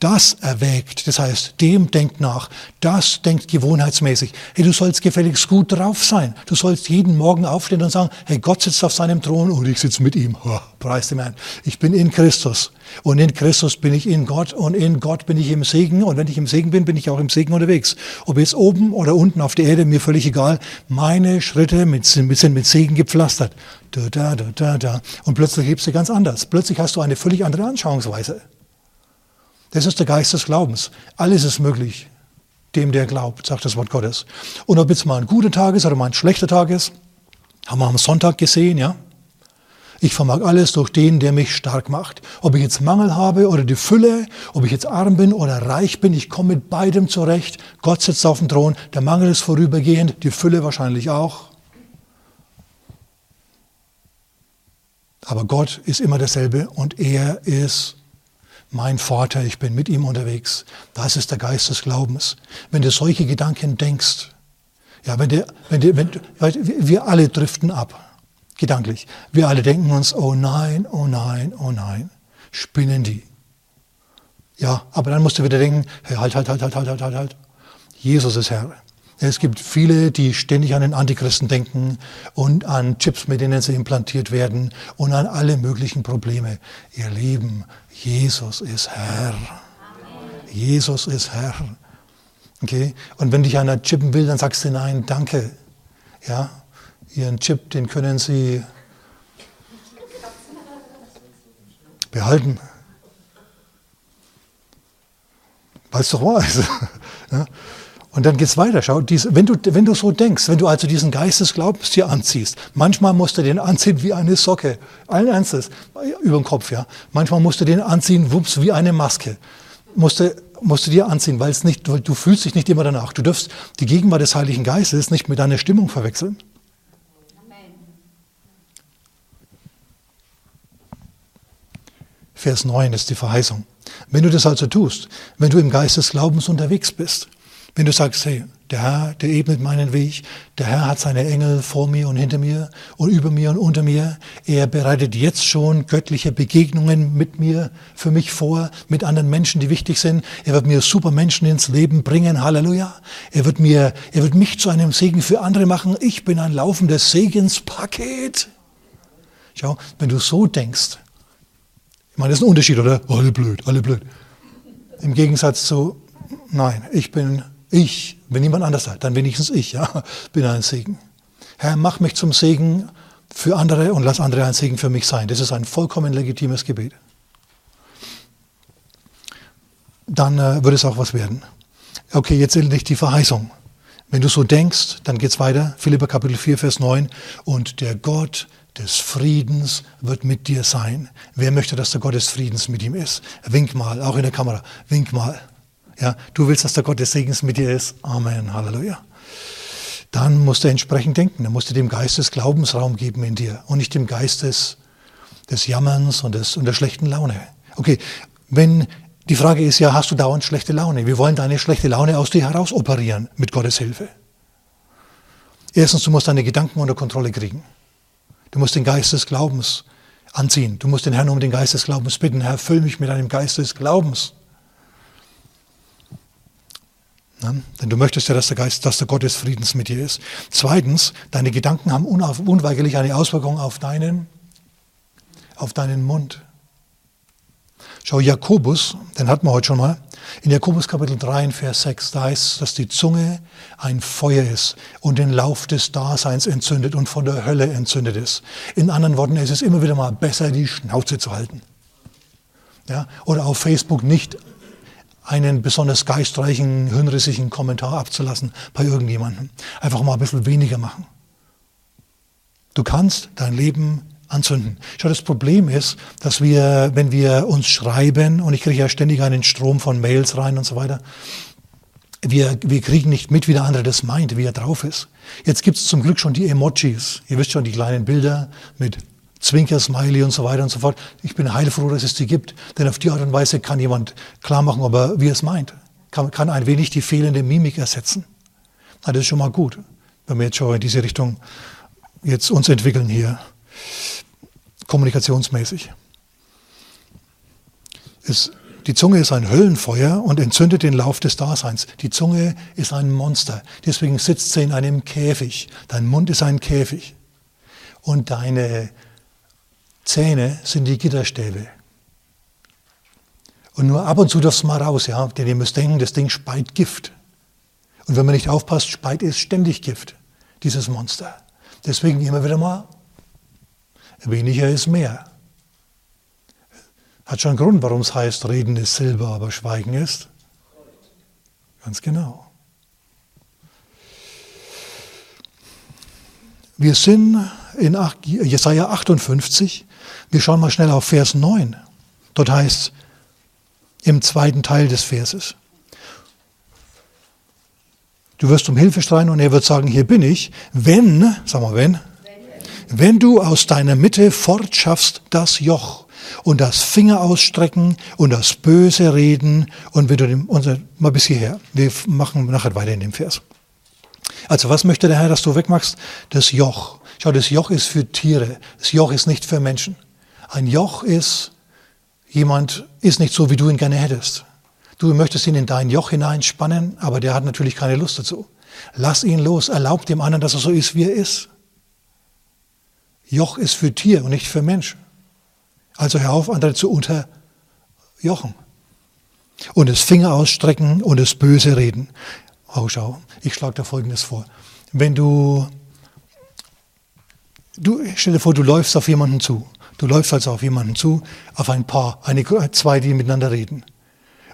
Das erwägt, das heißt, dem denkt nach, das denkt gewohnheitsmäßig. Hey, du sollst gefälligst gut drauf sein. Du sollst jeden Morgen aufstehen und sagen, hey, Gott sitzt auf seinem Thron und ich sitze mit ihm. Oh, preis dem Herrn. Ich bin in Christus und in Christus bin ich in Gott und in Gott bin ich im Segen und wenn ich im Segen bin, bin ich auch im Segen unterwegs. Ob jetzt oben oder unten auf der Erde, mir völlig egal. Meine Schritte sind mit Segen gepflastert. Da, da, da, da, da. Und plötzlich lebst du ganz anders. Plötzlich hast du eine völlig andere Anschauungsweise. Das ist der Geist des Glaubens. Alles ist möglich, dem der glaubt, sagt das Wort Gottes. Und ob jetzt mal ein guter Tag ist oder mal ein schlechter Tag ist, haben wir am Sonntag gesehen, ja. Ich vermag alles durch den, der mich stark macht. Ob ich jetzt Mangel habe oder die Fülle, ob ich jetzt arm bin oder reich bin, ich komme mit beidem zurecht. Gott sitzt auf dem Thron, der Mangel ist vorübergehend, die Fülle wahrscheinlich auch. Aber Gott ist immer derselbe und er ist mein Vater, ich bin mit ihm unterwegs. Das ist der Geist des Glaubens. Wenn du solche Gedanken denkst, ja, wenn du, wenn du, wenn wir alle driften ab, gedanklich. Wir alle denken uns, oh nein, oh nein, oh nein, spinnen die. Ja, aber dann musst du wieder denken, hey, halt, halt, halt, halt, halt, halt, halt, halt. Jesus ist Herr. Es gibt viele, die ständig an den Antichristen denken und an Chips, mit denen sie implantiert werden und an alle möglichen Probleme. Ihr Leben, Jesus ist Herr. Jesus ist Herr. Okay? Und wenn dich einer chippen will, dann sagst du nein, danke. Ja? Ihren Chip, den können Sie behalten. Doch wahr ist. [LAUGHS] ja? Und dann geht es weiter. Schau, dies, wenn, du, wenn du so denkst, wenn du also diesen Geistesglaubens dir anziehst, manchmal musst du den anziehen wie eine Socke, allen Ernstes, über den Kopf, ja. Manchmal musst du den anziehen, wups, wie eine Maske. Musst du, musst du dir anziehen, weil es nicht, du fühlst dich nicht immer danach. Du darfst die Gegenwart des Heiligen Geistes nicht mit deiner Stimmung verwechseln. Vers 9 ist die Verheißung. Wenn du das also tust, wenn du im Geist des Glaubens unterwegs bist, wenn du sagst, hey, der Herr, der ebnet meinen Weg, der Herr hat seine Engel vor mir und hinter mir und über mir und unter mir. Er bereitet jetzt schon göttliche Begegnungen mit mir, für mich vor, mit anderen Menschen, die wichtig sind. Er wird mir super Menschen ins Leben bringen, Halleluja. Er wird mir, er wird mich zu einem Segen für andere machen. Ich bin ein laufendes Segenspaket. Schau, wenn du so denkst, ich meine, das ist ein Unterschied, oder? Alle blöd, alle blöd. Im Gegensatz zu, nein, ich bin ich, wenn niemand anders hat, dann wenigstens ich, ja, [LAUGHS] bin ein Segen. Herr, mach mich zum Segen für andere und lass andere ein Segen für mich sein. Das ist ein vollkommen legitimes Gebet. Dann äh, wird es auch was werden. Okay, jetzt endlich die Verheißung. Wenn du so denkst, dann geht es weiter. Philippa Kapitel 4, Vers 9. Und der Gott des Friedens wird mit dir sein. Wer möchte, dass der Gott des Friedens mit ihm ist? Wink mal, auch in der Kamera. Wink mal. Ja, du willst, dass der Gott des Segens mit dir ist. Amen. Halleluja. Dann musst du entsprechend denken. Dann musst du dem Geist des Glaubens Raum geben in dir und nicht dem Geist des, des Jammerns und, des, und der schlechten Laune. Okay, wenn die Frage ist ja, hast du dauernd schlechte Laune? Wir wollen deine schlechte Laune aus dir heraus operieren mit Gottes Hilfe. Erstens, du musst deine Gedanken unter Kontrolle kriegen. Du musst den Geist des Glaubens anziehen. Du musst den Herrn um den Geist des Glaubens bitten. Herr, füll mich mit deinem Geist des Glaubens. Ja, denn du möchtest ja, dass der Geist, dass der Gott des Friedens mit dir ist. Zweitens, deine Gedanken haben unweigerlich eine Auswirkung auf deinen, auf deinen Mund. Schau, Jakobus, den hatten wir heute schon mal. In Jakobus Kapitel 3, Vers 6, da heißt es, dass die Zunge ein Feuer ist und den Lauf des Daseins entzündet und von der Hölle entzündet ist. In anderen Worten, es ist immer wieder mal besser, die Schnauze zu halten. Ja? Oder auf Facebook nicht einen besonders geistreichen, hirnrissigen Kommentar abzulassen bei irgendjemandem. Einfach mal ein bisschen weniger machen. Du kannst dein Leben anzünden. Schau, das Problem ist, dass wir, wenn wir uns schreiben, und ich kriege ja ständig einen Strom von Mails rein und so weiter, wir, wir kriegen nicht mit, wie der andere das meint, wie er drauf ist. Jetzt gibt es zum Glück schon die Emojis. Ihr wisst schon, die kleinen Bilder mit Zwinker-Smiley und so weiter und so fort. Ich bin heilfroh, dass es die gibt, denn auf die Art und Weise kann jemand klar machen, ob er, wie er es meint. Kann, kann ein wenig die fehlende Mimik ersetzen. Na, das ist schon mal gut, wenn wir jetzt schon in diese Richtung jetzt uns entwickeln hier kommunikationsmäßig. Es, die Zunge ist ein Höllenfeuer und entzündet den Lauf des Daseins. Die Zunge ist ein Monster. Deswegen sitzt sie in einem Käfig. Dein Mund ist ein Käfig. Und deine Zähne sind die Gitterstäbe. Und nur ab und zu darfst du mal raus, ja? denn ihr müsst denken, das Ding speit Gift. Und wenn man nicht aufpasst, speit es ständig Gift, dieses Monster. Deswegen immer wieder mal Weniger ist mehr. Hat schon einen Grund, warum es heißt, Reden ist Silber, aber Schweigen ist. Ganz genau. Wir sind in Jesaja 58. Wir schauen mal schnell auf Vers 9. Dort heißt im zweiten Teil des Verses. Du wirst um Hilfe schreien und er wird sagen, hier bin ich, wenn, sag mal wenn, wenn du aus deiner Mitte fortschaffst das Joch und das Finger ausstrecken und das böse Reden und wenn du dem, unser, mal bis hierher, wir machen nachher weiter in dem Vers. Also was möchte der Herr, dass du wegmachst? Das Joch. Schau, das Joch ist für Tiere. Das Joch ist nicht für Menschen. Ein Joch ist, jemand ist nicht so, wie du ihn gerne hättest. Du möchtest ihn in dein Joch hineinspannen, aber der hat natürlich keine Lust dazu. Lass ihn los, erlaub dem anderen, dass er so ist, wie er ist. Joch ist für Tier und nicht für Mensch. Also hör auf, andere zu unterjochen. Und das Finger ausstrecken und das Böse reden. Oh, schau, ich schlage da Folgendes vor. Wenn du, du, stell dir vor, du läufst auf jemanden zu. Du läufst also auf jemanden zu, auf ein Paar, eine, zwei, die miteinander reden.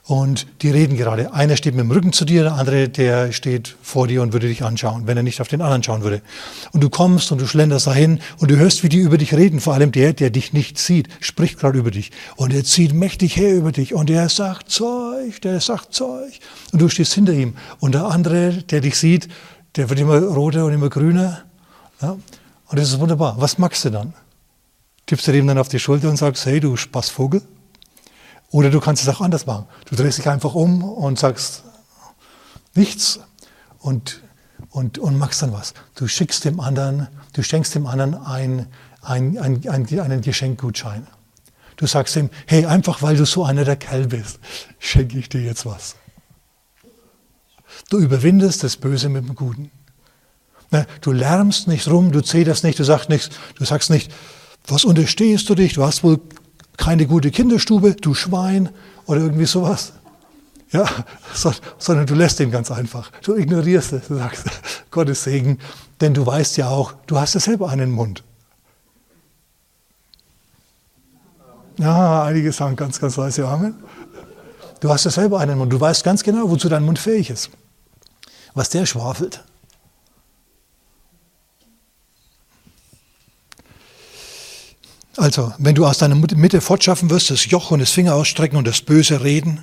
Und die reden gerade. Einer steht mit dem Rücken zu dir, der andere, der steht vor dir und würde dich anschauen, wenn er nicht auf den anderen schauen würde. Und du kommst und du schlenderst dahin und du hörst, wie die über dich reden. Vor allem der, der dich nicht sieht, spricht gerade über dich. Und er zieht mächtig her über dich und er sagt Zeug, der sagt Zeug. Und du stehst hinter ihm. Und der andere, der dich sieht, der wird immer roter und immer grüner. Ja? Und das ist wunderbar. Was magst du dann? Tippst du dem dann auf die Schulter und sagst, hey, du Spaßvogel? Oder du kannst es auch anders machen. Du drehst dich einfach um und sagst nichts und, und, und machst dann was. Du schickst dem anderen, du schenkst dem anderen ein, ein, ein, ein, einen Geschenkgutschein. Du sagst ihm, hey, einfach weil du so einer der Kerl bist, schenke ich dir jetzt was. Du überwindest das Böse mit dem Guten. Du lärmst nicht rum, du zählst nicht, du sagst nichts, du sagst nicht, was unterstehst du dich, du hast wohl keine gute Kinderstube, du Schwein oder irgendwie sowas. Ja, sondern du lässt ihn ganz einfach. Du ignorierst es, du sagst, [LAUGHS] Gottes Segen, denn du weißt ja auch, du hast ja selber einen Mund. Ja, einige sagen ganz, ganz leise Amen. Du hast ja selber einen Mund. Du weißt ganz genau, wozu dein Mund fähig ist. Was der schwafelt. Also, wenn du aus deiner Mitte fortschaffen wirst, das Joch und das Finger ausstrecken und das Böse reden,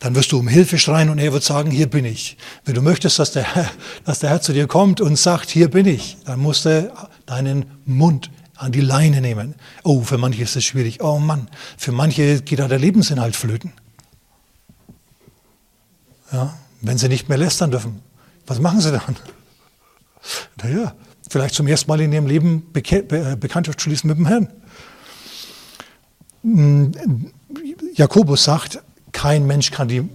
dann wirst du um Hilfe schreien und er wird sagen, hier bin ich. Wenn du möchtest, dass der, Herr, [LAUGHS] dass der Herr zu dir kommt und sagt, hier bin ich, dann musst du deinen Mund an die Leine nehmen. Oh, für manche ist es schwierig. Oh Mann, für manche geht da der Lebensinhalt flöten. Ja, wenn sie nicht mehr lästern dürfen, was machen sie dann? [LAUGHS] Naja, vielleicht zum ersten Mal in ihrem Leben Be Bekanntschaft schließen mit dem Herrn. Hm, Jakobus sagt, kein Mensch kann die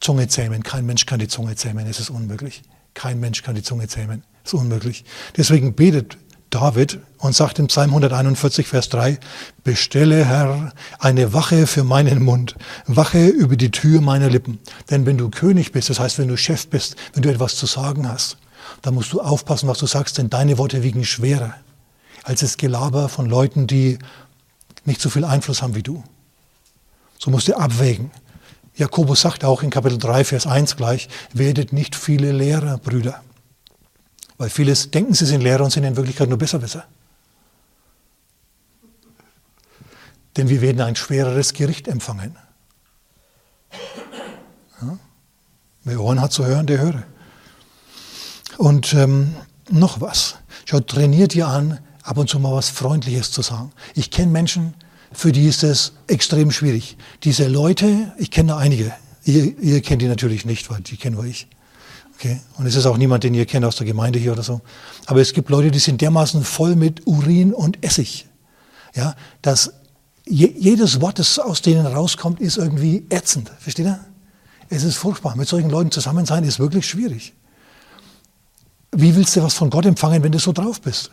Zunge zähmen, kein Mensch kann die Zunge zähmen, es ist unmöglich. Kein Mensch kann die Zunge zähmen, es ist unmöglich. Deswegen betet David und sagt im Psalm 141, Vers 3, Bestelle, Herr, eine Wache für meinen Mund, Wache über die Tür meiner Lippen. Denn wenn du König bist, das heißt, wenn du Chef bist, wenn du etwas zu sagen hast, dann musst du aufpassen, was du sagst, denn deine Worte wiegen schwerer als das Gelaber von Leuten, die nicht so viel Einfluss haben wie du. So musst du abwägen. Jakobus sagt auch in Kapitel 3, Vers 1 gleich, werdet nicht viele Lehrer, Brüder. Weil vieles denken, sie sind Lehrer und sind in Wirklichkeit nur Besserwisser. Denn wir werden ein schwereres Gericht empfangen. Ja? Wer Ohren hat zu hören, der höre. Und ähm, noch was. Schau, trainiert ihr an, ab und zu mal was Freundliches zu sagen. Ich kenne Menschen, für die ist es extrem schwierig. Diese Leute, ich kenne einige, ihr, ihr, kennt die natürlich nicht, weil die kennen nur ich. Okay? Und es ist auch niemand, den ihr kennt aus der Gemeinde hier oder so. Aber es gibt Leute, die sind dermaßen voll mit Urin und Essig, ja, dass je, jedes Wort, das aus denen rauskommt, ist irgendwie ätzend. Versteht ihr? Es ist furchtbar. Mit solchen Leuten zusammen sein ist wirklich schwierig. Wie willst du was von Gott empfangen, wenn du so drauf bist?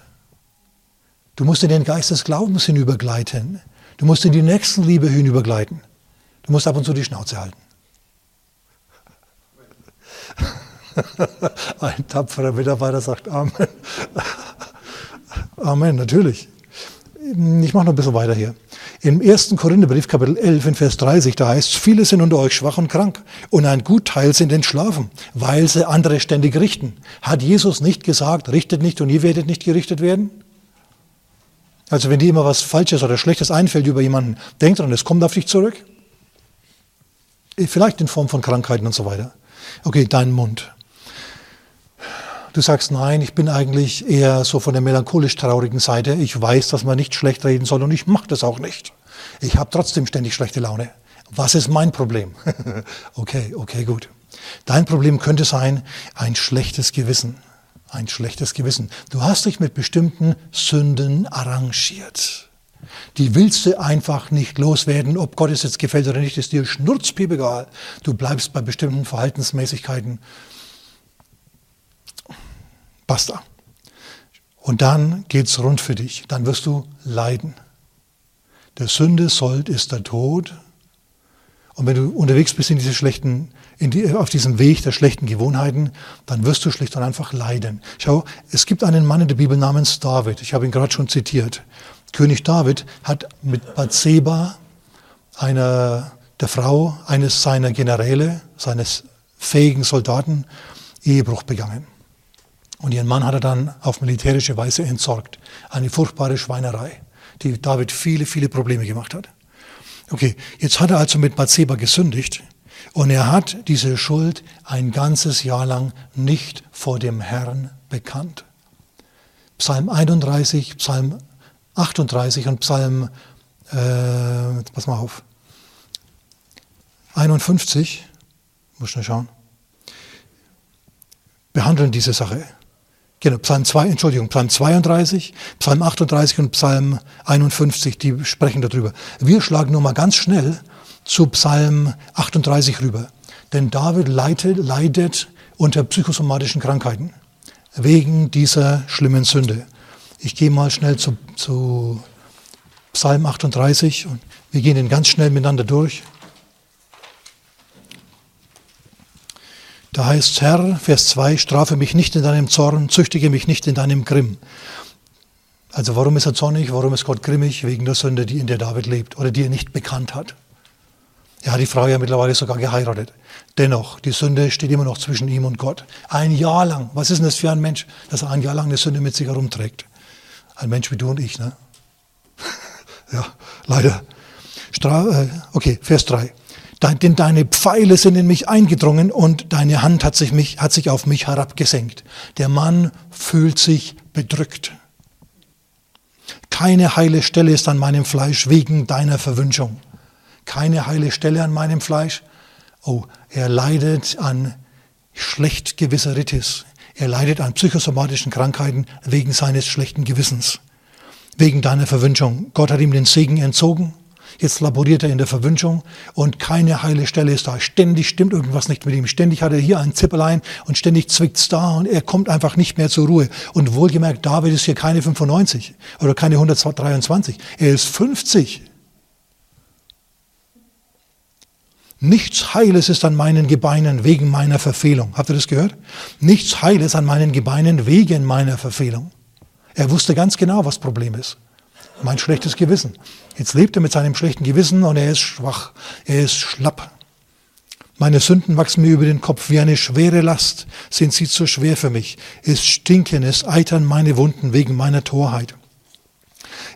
Du musst in den Geist des Glaubens hinübergleiten. Du musst in die Nächstenliebe hinübergleiten. Du musst ab und zu die Schnauze halten. [LAUGHS] Ein tapferer Mitarbeiter sagt Amen. Amen, natürlich. Ich mache noch ein bisschen weiter hier. Im 1. Korintherbrief, Kapitel 11, in Vers 30, da heißt es, viele sind unter euch schwach und krank und ein Gutteil sind entschlafen, weil sie andere ständig richten. Hat Jesus nicht gesagt, richtet nicht und ihr werdet nicht gerichtet werden? Also wenn dir immer was Falsches oder Schlechtes einfällt über jemanden, denk dran, es kommt auf dich zurück. Vielleicht in Form von Krankheiten und so weiter. Okay, dein Mund. Du sagst, nein, ich bin eigentlich eher so von der melancholisch traurigen Seite. Ich weiß, dass man nicht schlecht reden soll und ich mache das auch nicht. Ich habe trotzdem ständig schlechte Laune. Was ist mein Problem? [LAUGHS] okay, okay, gut. Dein Problem könnte sein ein schlechtes Gewissen. Ein schlechtes Gewissen. Du hast dich mit bestimmten Sünden arrangiert. Die willst du einfach nicht loswerden, ob Gott es jetzt gefällt oder nicht, ist dir schnurzpiep egal. Du bleibst bei bestimmten Verhaltensmäßigkeiten Basta. Und dann geht's rund für dich. Dann wirst du leiden. Der Sünde Sold ist der Tod. Und wenn du unterwegs bist in diese schlechten, die, auf diesem Weg der schlechten Gewohnheiten, dann wirst du schlicht und einfach leiden. Schau, es gibt einen Mann in der Bibel namens David. Ich habe ihn gerade schon zitiert. König David hat mit Bathseba, einer, der Frau eines seiner Generäle, seines fähigen Soldaten, Ehebruch begangen. Und ihren Mann hat er dann auf militärische Weise entsorgt. Eine furchtbare Schweinerei, die David viele, viele Probleme gemacht hat. Okay, jetzt hat er also mit Bathseba gesündigt und er hat diese Schuld ein ganzes Jahr lang nicht vor dem Herrn bekannt. Psalm 31, Psalm 38 und Psalm, äh, pass mal auf, 51, muss schnell schauen, behandeln diese Sache. Genau, Psalm 2, Entschuldigung, Psalm 32, Psalm 38 und Psalm 51, die sprechen darüber. Wir schlagen nur mal ganz schnell zu Psalm 38 rüber. Denn David leidet, leidet unter psychosomatischen Krankheiten wegen dieser schlimmen Sünde. Ich gehe mal schnell zu, zu Psalm 38 und wir gehen den ganz schnell miteinander durch. Da heißt Herr, Vers 2, strafe mich nicht in deinem Zorn, züchtige mich nicht in deinem Grimm. Also warum ist er zornig, warum ist Gott grimmig? Wegen der Sünde, die in der David lebt oder die er nicht bekannt hat. Er hat die Frau ja mittlerweile sogar geheiratet. Dennoch, die Sünde steht immer noch zwischen ihm und Gott. Ein Jahr lang. Was ist denn das für ein Mensch, dass er ein Jahr lang eine Sünde mit sich herumträgt? Ein Mensch wie du und ich, ne? [LAUGHS] ja, leider. Stra äh, okay, Vers 3 denn deine Pfeile sind in mich eingedrungen und deine Hand hat sich, mich, hat sich auf mich herabgesenkt. Der Mann fühlt sich bedrückt. Keine heile Stelle ist an meinem Fleisch wegen deiner Verwünschung. Keine heile Stelle an meinem Fleisch. Oh, er leidet an Schlechtgewisseritis. Er leidet an psychosomatischen Krankheiten wegen seines schlechten Gewissens, wegen deiner Verwünschung. Gott hat ihm den Segen entzogen. Jetzt laboriert er in der Verwünschung und keine heile Stelle ist da. Ständig stimmt irgendwas nicht mit ihm. Ständig hat er hier ein Zippelein und ständig zwickt's da und er kommt einfach nicht mehr zur Ruhe. Und wohlgemerkt, David ist hier keine 95 oder keine 123. Er ist 50. Nichts Heiles ist an meinen Gebeinen wegen meiner Verfehlung. Habt ihr das gehört? Nichts Heiles an meinen Gebeinen wegen meiner Verfehlung. Er wusste ganz genau, was Problem ist. Mein schlechtes Gewissen. Jetzt lebt er mit seinem schlechten Gewissen und er ist schwach. Er ist schlapp. Meine Sünden wachsen mir über den Kopf wie eine schwere Last. Sind sie zu schwer für mich? Es stinken, es eitern meine Wunden wegen meiner Torheit.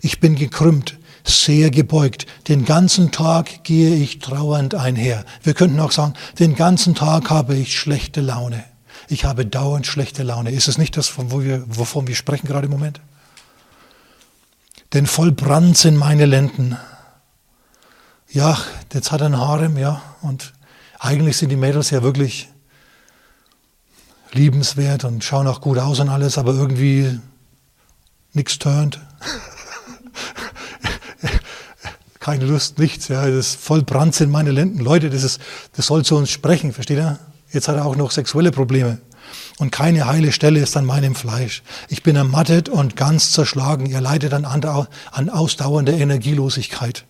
Ich bin gekrümmt sehr gebeugt. Den ganzen Tag gehe ich trauernd einher. Wir könnten auch sagen, den ganzen Tag habe ich schlechte Laune. Ich habe dauernd schlechte Laune. Ist es nicht das, wo wir, wovon wir sprechen gerade im Moment? Denn voll Brand sind meine Lenden. Ja, jetzt hat er ein Harem, ja, und eigentlich sind die Mädels ja wirklich liebenswert und schauen auch gut aus und alles, aber irgendwie nichts turnt. [LAUGHS] keine Lust, nichts. Ja, das ist voll Brand sind meine Lenden. Leute, das, ist, das soll zu uns sprechen, versteht ihr? Jetzt hat er auch noch sexuelle Probleme. Und keine heile Stelle ist an meinem Fleisch. Ich bin ermattet und ganz zerschlagen. Ihr leidet an, an ausdauernder Energielosigkeit.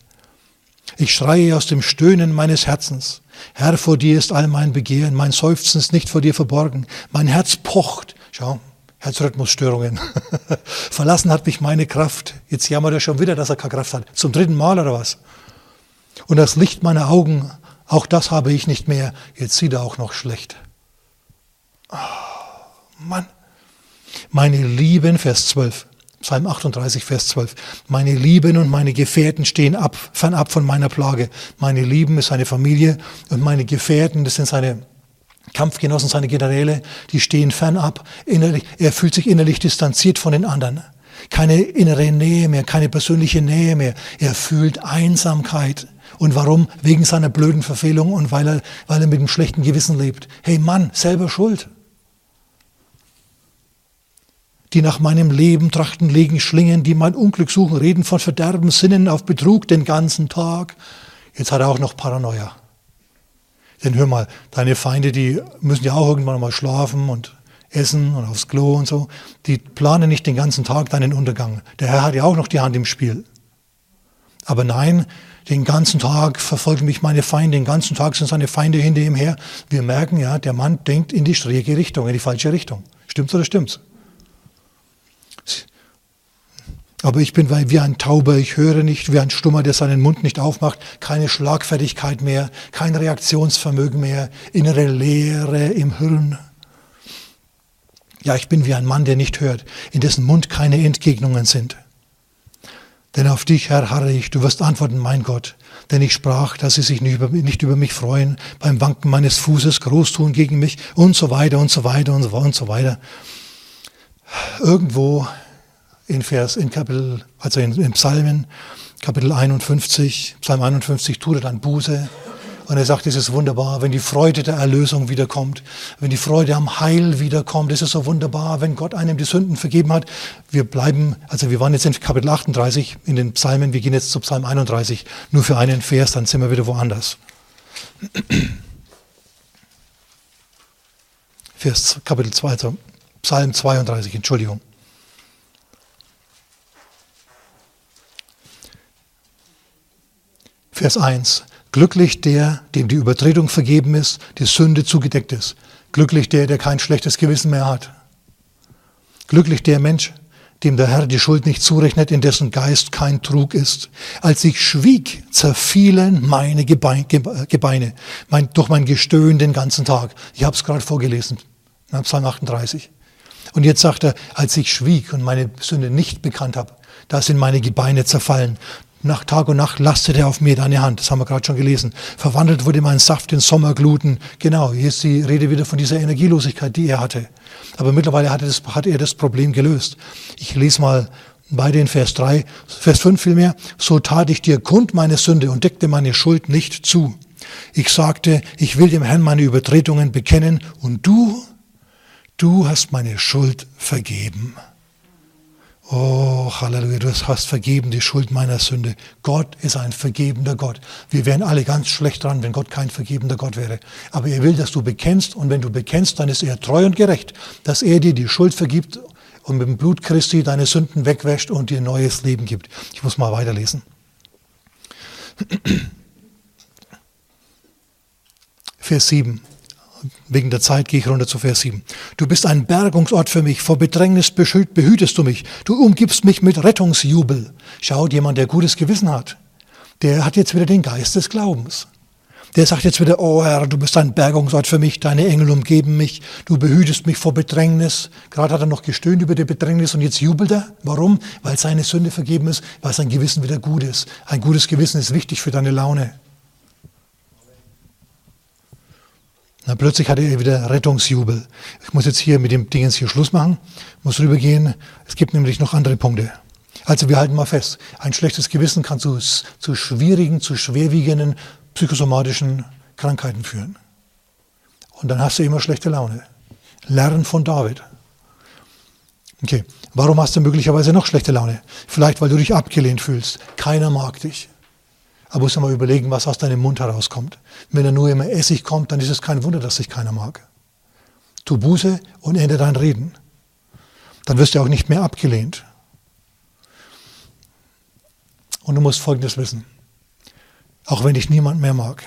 Ich schreie aus dem Stöhnen meines Herzens. Herr, vor dir ist all mein Begehren, mein Seufzen ist nicht vor dir verborgen. Mein Herz pocht. Schau, Herzrhythmusstörungen. [LAUGHS] Verlassen hat mich meine Kraft. Jetzt jammert er schon wieder, dass er keine Kraft hat. Zum dritten Mal oder was? Und das Licht meiner Augen, auch das habe ich nicht mehr. Jetzt sieht er auch noch schlecht. Oh, Mann. Meine Lieben, Vers 12. Psalm 38, Vers 12. Meine Lieben und meine Gefährten stehen ab, fernab von meiner Plage. Meine Lieben ist seine Familie und meine Gefährten, das sind seine Kampfgenossen, seine Generäle, die stehen fernab. Innerlich, er fühlt sich innerlich distanziert von den anderen. Keine innere Nähe mehr, keine persönliche Nähe mehr. Er fühlt Einsamkeit. Und warum? Wegen seiner blöden Verfehlung und weil er, weil er mit einem schlechten Gewissen lebt. Hey Mann, selber schuld. Die nach meinem Leben trachten, legen Schlingen, die mein Unglück suchen, reden von Verderben, sinnen auf Betrug den ganzen Tag. Jetzt hat er auch noch Paranoia. Denn hör mal, deine Feinde, die müssen ja auch irgendwann mal schlafen und essen und aufs Klo und so. Die planen nicht den ganzen Tag deinen Untergang. Der Herr hat ja auch noch die Hand im Spiel. Aber nein, den ganzen Tag verfolgen mich meine Feinde, den ganzen Tag sind seine Feinde hinter ihm her. Wir merken ja, der Mann denkt in die schräge Richtung, in die falsche Richtung. Stimmt's oder stimmt's? Aber ich bin wie ein Tauber, ich höre nicht, wie ein Stummer, der seinen Mund nicht aufmacht, keine Schlagfertigkeit mehr, kein Reaktionsvermögen mehr, innere Leere im Hirn. Ja, ich bin wie ein Mann, der nicht hört, in dessen Mund keine Entgegnungen sind. Denn auf dich, Herr, harre ich, du wirst antworten, mein Gott. Denn ich sprach, dass sie sich nicht über, nicht über mich freuen, beim Wanken meines Fußes groß tun gegen mich und so weiter und so weiter und so, und so weiter. Irgendwo in Vers, in Kapitel, also in, in Psalmen, Kapitel 51, Psalm 51 tut er dann Buße. Und er sagt, es ist wunderbar, wenn die Freude der Erlösung wiederkommt, wenn die Freude am Heil wiederkommt. Es ist so wunderbar, wenn Gott einem die Sünden vergeben hat. Wir bleiben, also wir waren jetzt in Kapitel 38 in den Psalmen, wir gehen jetzt zu Psalm 31, nur für einen Vers, dann sind wir wieder woanders. Vers, Kapitel 2, also Psalm 32, Entschuldigung. Vers 1. Glücklich der, dem die Übertretung vergeben ist, die Sünde zugedeckt ist. Glücklich der, der kein schlechtes Gewissen mehr hat. Glücklich der Mensch, dem der Herr die Schuld nicht zurechnet, in dessen Geist kein Trug ist. Als ich schwieg, zerfielen meine Gebeine, mein, durch mein Gestöhn den ganzen Tag. Ich habe es gerade vorgelesen, Psalm 38. Und jetzt sagt er, als ich schwieg und meine Sünde nicht bekannt habe, da sind meine Gebeine zerfallen. Nach Tag und Nacht lastete auf mir deine Hand. Das haben wir gerade schon gelesen. Verwandelt wurde mein Saft in Sommergluten. Genau, hier ist die Rede wieder von dieser Energielosigkeit, die er hatte. Aber mittlerweile hatte, das, hat er das Problem gelöst. Ich lese mal beide in Vers 3, Vers 5 vielmehr. So tat ich dir kund meine Sünde und deckte meine Schuld nicht zu. Ich sagte, ich will dem Herrn meine Übertretungen bekennen und du du hast meine Schuld vergeben. Oh, Halleluja, du hast vergeben die Schuld meiner Sünde. Gott ist ein vergebender Gott. Wir wären alle ganz schlecht dran, wenn Gott kein vergebender Gott wäre. Aber er will, dass du bekennst und wenn du bekennst, dann ist er treu und gerecht, dass er dir die Schuld vergibt und mit dem Blut Christi deine Sünden wegwäscht und dir neues Leben gibt. Ich muss mal weiterlesen. Vers 7. Wegen der Zeit gehe ich runter zu Vers 7. Du bist ein Bergungsort für mich, vor Bedrängnis behütest du mich. Du umgibst mich mit Rettungsjubel. Schaut, jemand, der gutes Gewissen hat, der hat jetzt wieder den Geist des Glaubens. Der sagt jetzt wieder, oh Herr, du bist ein Bergungsort für mich, deine Engel umgeben mich, du behütest mich vor Bedrängnis. Gerade hat er noch gestöhnt über die Bedrängnis und jetzt jubelt er. Warum? Weil seine Sünde vergeben ist, weil sein Gewissen wieder gut ist. Ein gutes Gewissen ist wichtig für deine Laune. Na, plötzlich hatte er wieder Rettungsjubel. Ich muss jetzt hier mit dem Dingens hier Schluss machen, muss rübergehen. Es gibt nämlich noch andere Punkte. Also wir halten mal fest, ein schlechtes Gewissen kann zu, zu schwierigen, zu schwerwiegenden psychosomatischen Krankheiten führen. Und dann hast du immer schlechte Laune. Lern von David. Okay, warum hast du möglicherweise noch schlechte Laune? Vielleicht, weil du dich abgelehnt fühlst. Keiner mag dich. Aber musst du mal überlegen, was aus deinem Mund herauskommt. Wenn da nur immer Essig kommt, dann ist es kein Wunder, dass sich keiner mag. Tu Buße und ändere dein Reden. Dann wirst du auch nicht mehr abgelehnt. Und du musst Folgendes wissen. Auch wenn dich niemand mehr mag.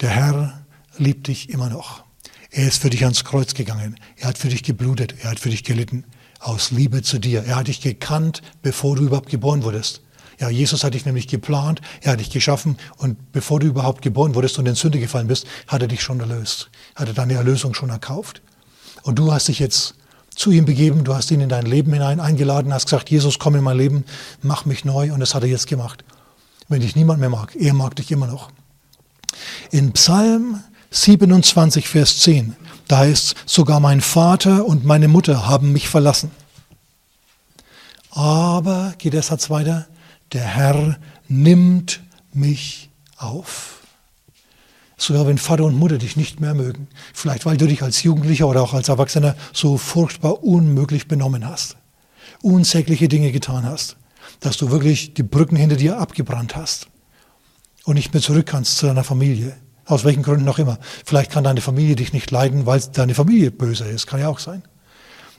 Der Herr liebt dich immer noch. Er ist für dich ans Kreuz gegangen. Er hat für dich geblutet. Er hat für dich gelitten. Aus Liebe zu dir. Er hat dich gekannt, bevor du überhaupt geboren wurdest. Ja, Jesus hat dich nämlich geplant, er hat dich geschaffen und bevor du überhaupt geboren wurdest und in Sünde gefallen bist, hat er dich schon erlöst. Hat er deine Erlösung schon erkauft. Und du hast dich jetzt zu ihm begeben, du hast ihn in dein Leben hinein eingeladen, hast gesagt, Jesus, komm in mein Leben, mach mich neu und das hat er jetzt gemacht. Wenn dich niemand mehr mag, er mag dich immer noch. In Psalm 27, Vers 10, da heißt sogar mein Vater und meine Mutter haben mich verlassen. Aber, geht der Satz weiter, der Herr nimmt mich auf. Sogar wenn Vater und Mutter dich nicht mehr mögen. Vielleicht weil du dich als Jugendlicher oder auch als Erwachsener so furchtbar unmöglich benommen hast. Unsägliche Dinge getan hast. Dass du wirklich die Brücken hinter dir abgebrannt hast. Und nicht mehr zurück kannst zu deiner Familie. Aus welchen Gründen auch immer. Vielleicht kann deine Familie dich nicht leiden, weil deine Familie böse ist. Kann ja auch sein.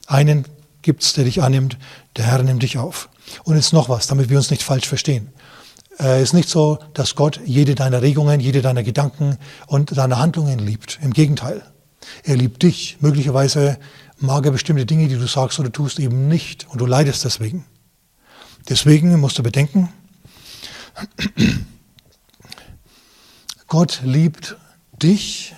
Einen gibt es, der dich annimmt. Der Herr nimmt dich auf. Und jetzt noch was, damit wir uns nicht falsch verstehen. Es äh, ist nicht so, dass Gott jede deiner Regungen, jede deiner Gedanken und deine Handlungen liebt. Im Gegenteil. Er liebt dich. Möglicherweise mag er bestimmte Dinge, die du sagst oder tust, eben nicht. Und du leidest deswegen. Deswegen musst du bedenken, [CLEARS THROAT] Gott liebt dich,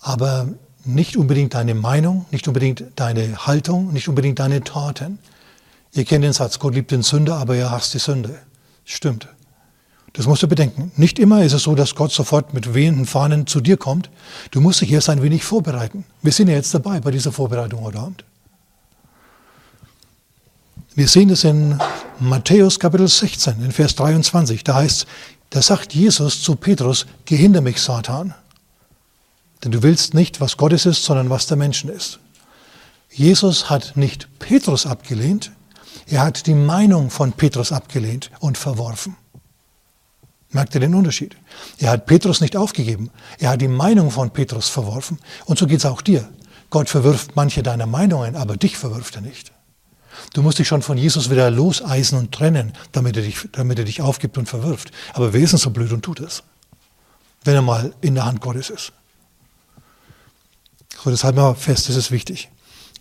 aber nicht unbedingt deine Meinung, nicht unbedingt deine Haltung, nicht unbedingt deine Taten. Ihr kennt den Satz, Gott liebt den Sünder, aber er hasst die Sünde. Stimmt. Das musst du bedenken. Nicht immer ist es so, dass Gott sofort mit wehenden Fahnen zu dir kommt. Du musst dich erst ein wenig vorbereiten. Wir sind ja jetzt dabei bei dieser Vorbereitung heute Abend. Wir sehen es in Matthäus Kapitel 16, in Vers 23. Da heißt, da sagt Jesus zu Petrus, geh hinter mich, Satan. Denn du willst nicht, was Gottes ist, sondern was der Menschen ist. Jesus hat nicht Petrus abgelehnt, er hat die Meinung von Petrus abgelehnt und verworfen. Merkt ihr den Unterschied? Er hat Petrus nicht aufgegeben. Er hat die Meinung von Petrus verworfen. Und so geht es auch dir. Gott verwirft manche deiner Meinungen, aber dich verwirft er nicht. Du musst dich schon von Jesus wieder loseisen und trennen, damit er dich, damit er dich aufgibt und verwirft. Aber wer ist denn so blöd und tut es? Wenn er mal in der Hand Gottes ist. So, das halten wir fest, das ist wichtig.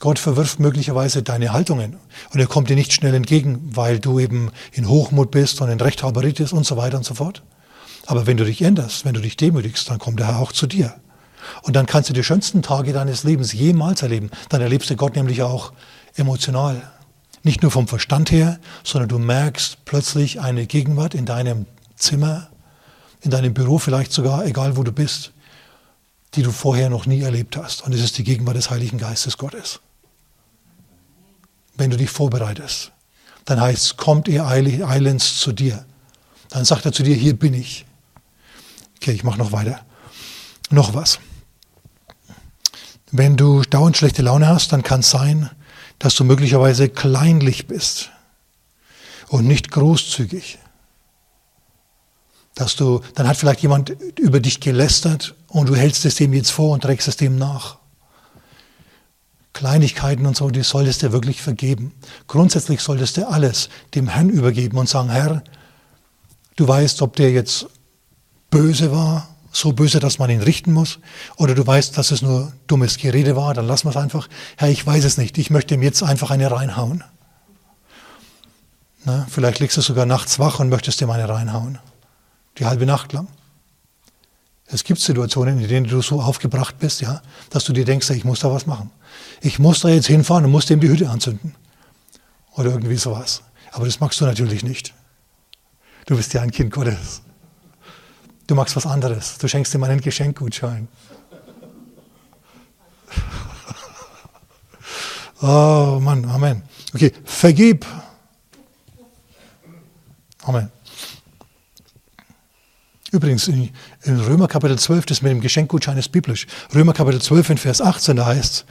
Gott verwirft möglicherweise deine Haltungen und er kommt dir nicht schnell entgegen, weil du eben in Hochmut bist und in Rechthaberit und so weiter und so fort. Aber wenn du dich änderst, wenn du dich demütigst, dann kommt der Herr auch zu dir. Und dann kannst du die schönsten Tage deines Lebens jemals erleben. Dann erlebst du Gott nämlich auch emotional. Nicht nur vom Verstand her, sondern du merkst plötzlich eine Gegenwart in deinem Zimmer, in deinem Büro vielleicht sogar, egal wo du bist, die du vorher noch nie erlebt hast. Und es ist die Gegenwart des Heiligen Geistes Gottes wenn du dich vorbereitest. Dann heißt es, kommt ihr eilends zu dir. Dann sagt er zu dir, hier bin ich. Okay, ich mache noch weiter. Noch was. Wenn du dauernd schlechte Laune hast, dann kann es sein, dass du möglicherweise kleinlich bist und nicht großzügig. Dass du, dann hat vielleicht jemand über dich gelästert und du hältst es dem jetzt vor und trägst es dem nach. Kleinigkeiten und so, die solltest du wirklich vergeben. Grundsätzlich solltest du alles dem Herrn übergeben und sagen, Herr, du weißt, ob der jetzt böse war, so böse, dass man ihn richten muss, oder du weißt, dass es nur dummes Gerede war, dann lassen wir es einfach. Herr, ich weiß es nicht, ich möchte ihm jetzt einfach eine reinhauen. Na, vielleicht liegst du sogar nachts wach und möchtest ihm eine reinhauen. Die halbe Nacht lang. Es gibt Situationen, in denen du so aufgebracht bist, ja, dass du dir denkst, ich muss da was machen. Ich muss da jetzt hinfahren und muss dem die Hütte anzünden. Oder irgendwie sowas. Aber das magst du natürlich nicht. Du bist ja ein Kind Gottes. Du magst was anderes. Du schenkst ihm einen Geschenkgutschein. [LAUGHS] oh Mann, Amen. Okay, vergib. Amen. Übrigens, in, in Römer Kapitel 12, das mit dem Geschenkgutschein ist biblisch. Römer Kapitel 12 in Vers 18, da heißt es,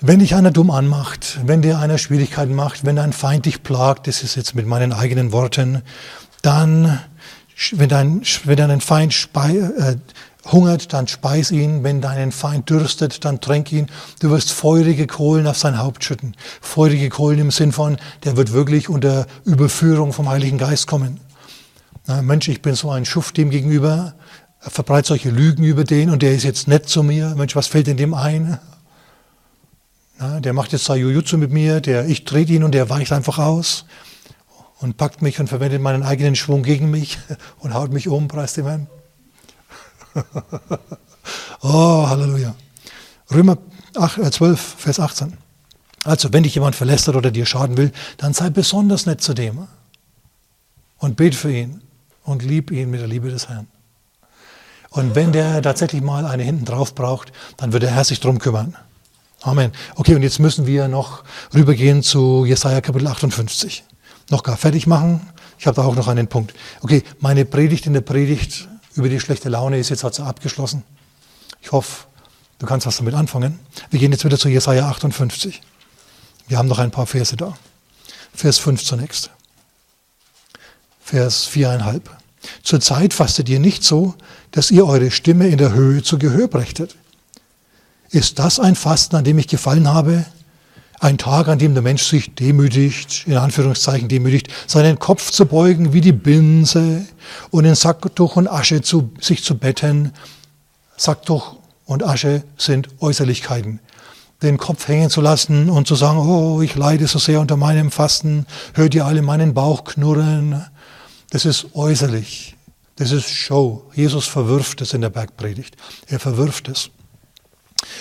wenn dich einer dumm anmacht, wenn dir einer Schwierigkeiten macht, wenn dein Feind dich plagt, das ist jetzt mit meinen eigenen Worten, dann, wenn dein, wenn dein Feind spei, äh, hungert, dann speis ihn. Wenn deinen Feind dürstet, dann tränk ihn. Du wirst feurige Kohlen auf sein Haupt schütten. Feurige Kohlen im Sinn von, der wird wirklich unter Überführung vom Heiligen Geist kommen. Mensch, ich bin so ein Schuft dem gegenüber, er verbreitet solche Lügen über den und der ist jetzt nett zu mir. Mensch, was fällt in dem ein? Na, der macht jetzt Sayujutsu mit mir, der, ich trete ihn und der weicht einfach aus und packt mich und verwendet meinen eigenen Schwung gegen mich [LAUGHS] und haut mich um, preis dem Herrn. [LAUGHS] oh, Halleluja. Römer 8, 12, äh, Vers 18. Also, wenn dich jemand verlästert oder dir schaden will, dann sei besonders nett zu dem und bet für ihn und lieb ihn mit der Liebe des Herrn. Und wenn der tatsächlich mal eine hinten drauf braucht, dann wird der Herr sich drum kümmern. Amen. Okay, und jetzt müssen wir noch rübergehen zu Jesaja Kapitel 58. Noch gar fertig machen. Ich habe da auch noch einen Punkt. Okay, meine Predigt in der Predigt über die schlechte Laune ist jetzt also abgeschlossen. Ich hoffe, du kannst was damit anfangen. Wir gehen jetzt wieder zu Jesaja 58. Wir haben noch ein paar Verse da. Vers 5 zunächst. Vers viereinhalb. Zur Zeit fastet ihr nicht so, dass ihr eure Stimme in der Höhe zu Gehör brächtet. Ist das ein Fasten, an dem ich gefallen habe? Ein Tag, an dem der Mensch sich demütigt, in Anführungszeichen demütigt, seinen Kopf zu beugen wie die Binse und in Sacktuch und Asche zu, sich zu betten. Sacktuch und Asche sind Äußerlichkeiten. Den Kopf hängen zu lassen und zu sagen, oh, ich leide so sehr unter meinem Fasten, hört ihr alle meinen Bauch knurren. Das ist äußerlich. Das ist Show. Jesus verwirft es in der Bergpredigt. Er verwirft es.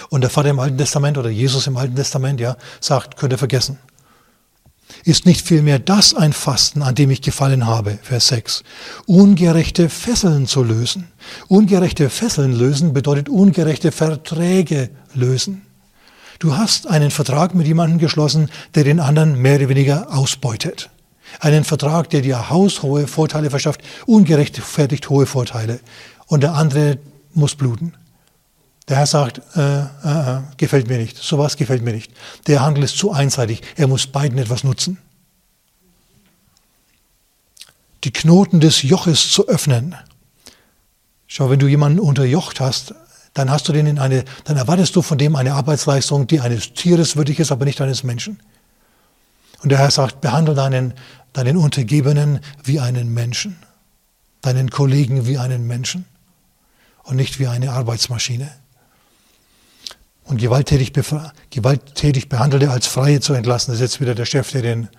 Und der Vater im Alten Testament oder Jesus im Alten Testament, ja, sagt, könnt ihr vergessen. Ist nicht vielmehr das ein Fasten, an dem ich gefallen habe, Vers 6, ungerechte Fesseln zu lösen. Ungerechte Fesseln lösen bedeutet ungerechte Verträge lösen. Du hast einen Vertrag mit jemandem geschlossen, der den anderen mehr oder weniger ausbeutet. Einen Vertrag, der dir haushohe Vorteile verschafft, ungerechtfertigt hohe Vorteile. Und der andere muss bluten. Der Herr sagt, äh, äh, äh, gefällt mir nicht, sowas gefällt mir nicht. Der Handel ist zu einseitig, er muss beiden etwas nutzen. Die Knoten des Joches zu öffnen. Schau, wenn du jemanden unterjocht hast, dann hast du den in eine, dann erwartest du von dem eine Arbeitsleistung, die eines Tieres würdig ist, aber nicht eines Menschen. Und der Herr sagt, behandle deinen, deinen Untergebenen wie einen Menschen, deinen Kollegen wie einen Menschen und nicht wie eine Arbeitsmaschine. Und gewalttätig, gewalttätig behandelte als Freie zu entlassen, das ist jetzt wieder der Chef, der den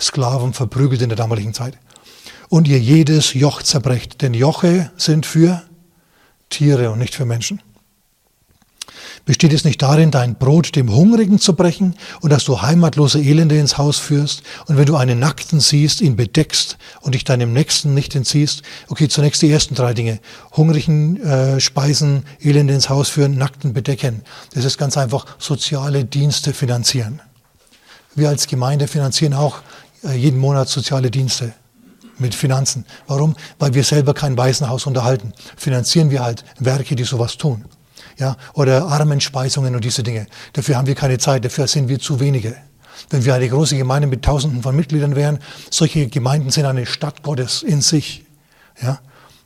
Sklaven verprügelt in der damaligen Zeit. Und ihr jedes Joch zerbrecht, denn Joche sind für Tiere und nicht für Menschen. Besteht es nicht darin, dein Brot dem Hungrigen zu brechen und dass du heimatlose Elende ins Haus führst und wenn du einen Nackten siehst, ihn bedeckst und dich deinem Nächsten nicht entziehst? Okay, zunächst die ersten drei Dinge. Hungrigen äh, speisen, Elende ins Haus führen, Nackten bedecken. Das ist ganz einfach soziale Dienste finanzieren. Wir als Gemeinde finanzieren auch äh, jeden Monat soziale Dienste mit Finanzen. Warum? Weil wir selber kein Waisenhaus unterhalten. Finanzieren wir halt Werke, die sowas tun. Ja, oder Armenspeisungen und diese Dinge. Dafür haben wir keine Zeit, dafür sind wir zu wenige. Wenn wir eine große Gemeinde mit Tausenden von Mitgliedern wären, solche Gemeinden sind eine Stadt Gottes in sich. Ja,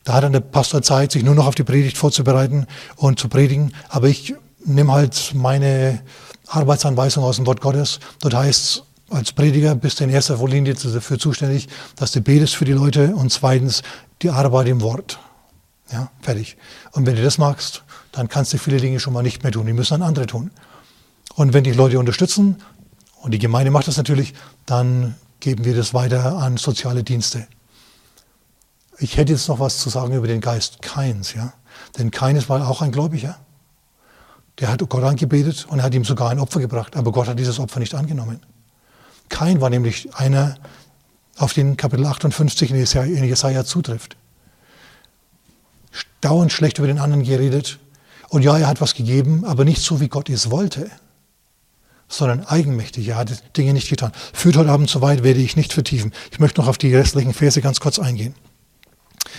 da hat dann der Pastor Zeit, sich nur noch auf die Predigt vorzubereiten und zu predigen. Aber ich nehme halt meine Arbeitsanweisung aus dem Wort Gottes. Dort heißt es, als Prediger bist du in erster Linie dafür zuständig, dass du betest für die Leute und zweitens die Arbeit im Wort. Ja, fertig. Und wenn du das magst, dann kannst du viele Dinge schon mal nicht mehr tun. Die müssen dann andere tun. Und wenn die Leute unterstützen, und die Gemeinde macht das natürlich, dann geben wir das weiter an soziale Dienste. Ich hätte jetzt noch was zu sagen über den Geist Keins, ja. Denn Keines war auch ein Gläubiger. Der hat Gott angebetet und er hat ihm sogar ein Opfer gebracht, aber Gott hat dieses Opfer nicht angenommen. Kain war nämlich einer, auf den Kapitel 58 in Jesaja, in Jesaja zutrifft. Dauernd schlecht über den anderen geredet. Und ja, er hat was gegeben, aber nicht so, wie Gott es wollte, sondern eigenmächtig. Er hat Dinge nicht getan. Führt heute Abend so weit, werde ich nicht vertiefen. Ich möchte noch auf die restlichen Verse ganz kurz eingehen.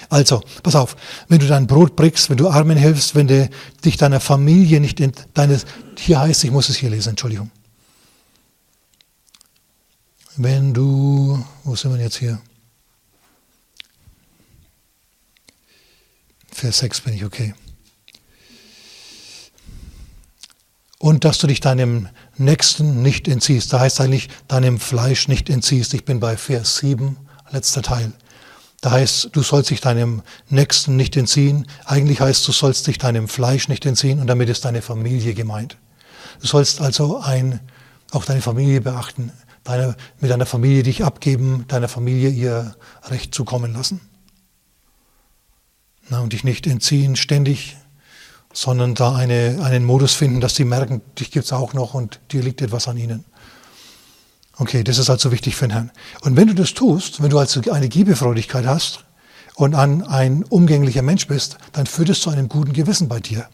Also, pass auf, wenn du dein Brot brickst, wenn du Armen hilfst, wenn du dich deiner Familie nicht in deines, hier heißt, ich muss es hier lesen, Entschuldigung. Wenn du, wo sind wir jetzt hier? Vers 6 bin ich okay. Und dass du dich deinem Nächsten nicht entziehst. Da heißt eigentlich, deinem Fleisch nicht entziehst. Ich bin bei Vers 7, letzter Teil. Da heißt, du sollst dich deinem Nächsten nicht entziehen. Eigentlich heißt, du sollst dich deinem Fleisch nicht entziehen und damit ist deine Familie gemeint. Du sollst also ein, auch deine Familie beachten, deine, mit deiner Familie dich abgeben, deiner Familie ihr Recht zukommen lassen. Na, und dich nicht entziehen ständig, sondern da eine, einen Modus finden, dass sie merken, dich gibt es auch noch und dir liegt etwas an ihnen. Okay, das ist also wichtig für den Herrn. Und wenn du das tust, wenn du also eine Giebefreudigkeit hast und an ein umgänglicher Mensch bist, dann führt es zu einem guten Gewissen bei dir.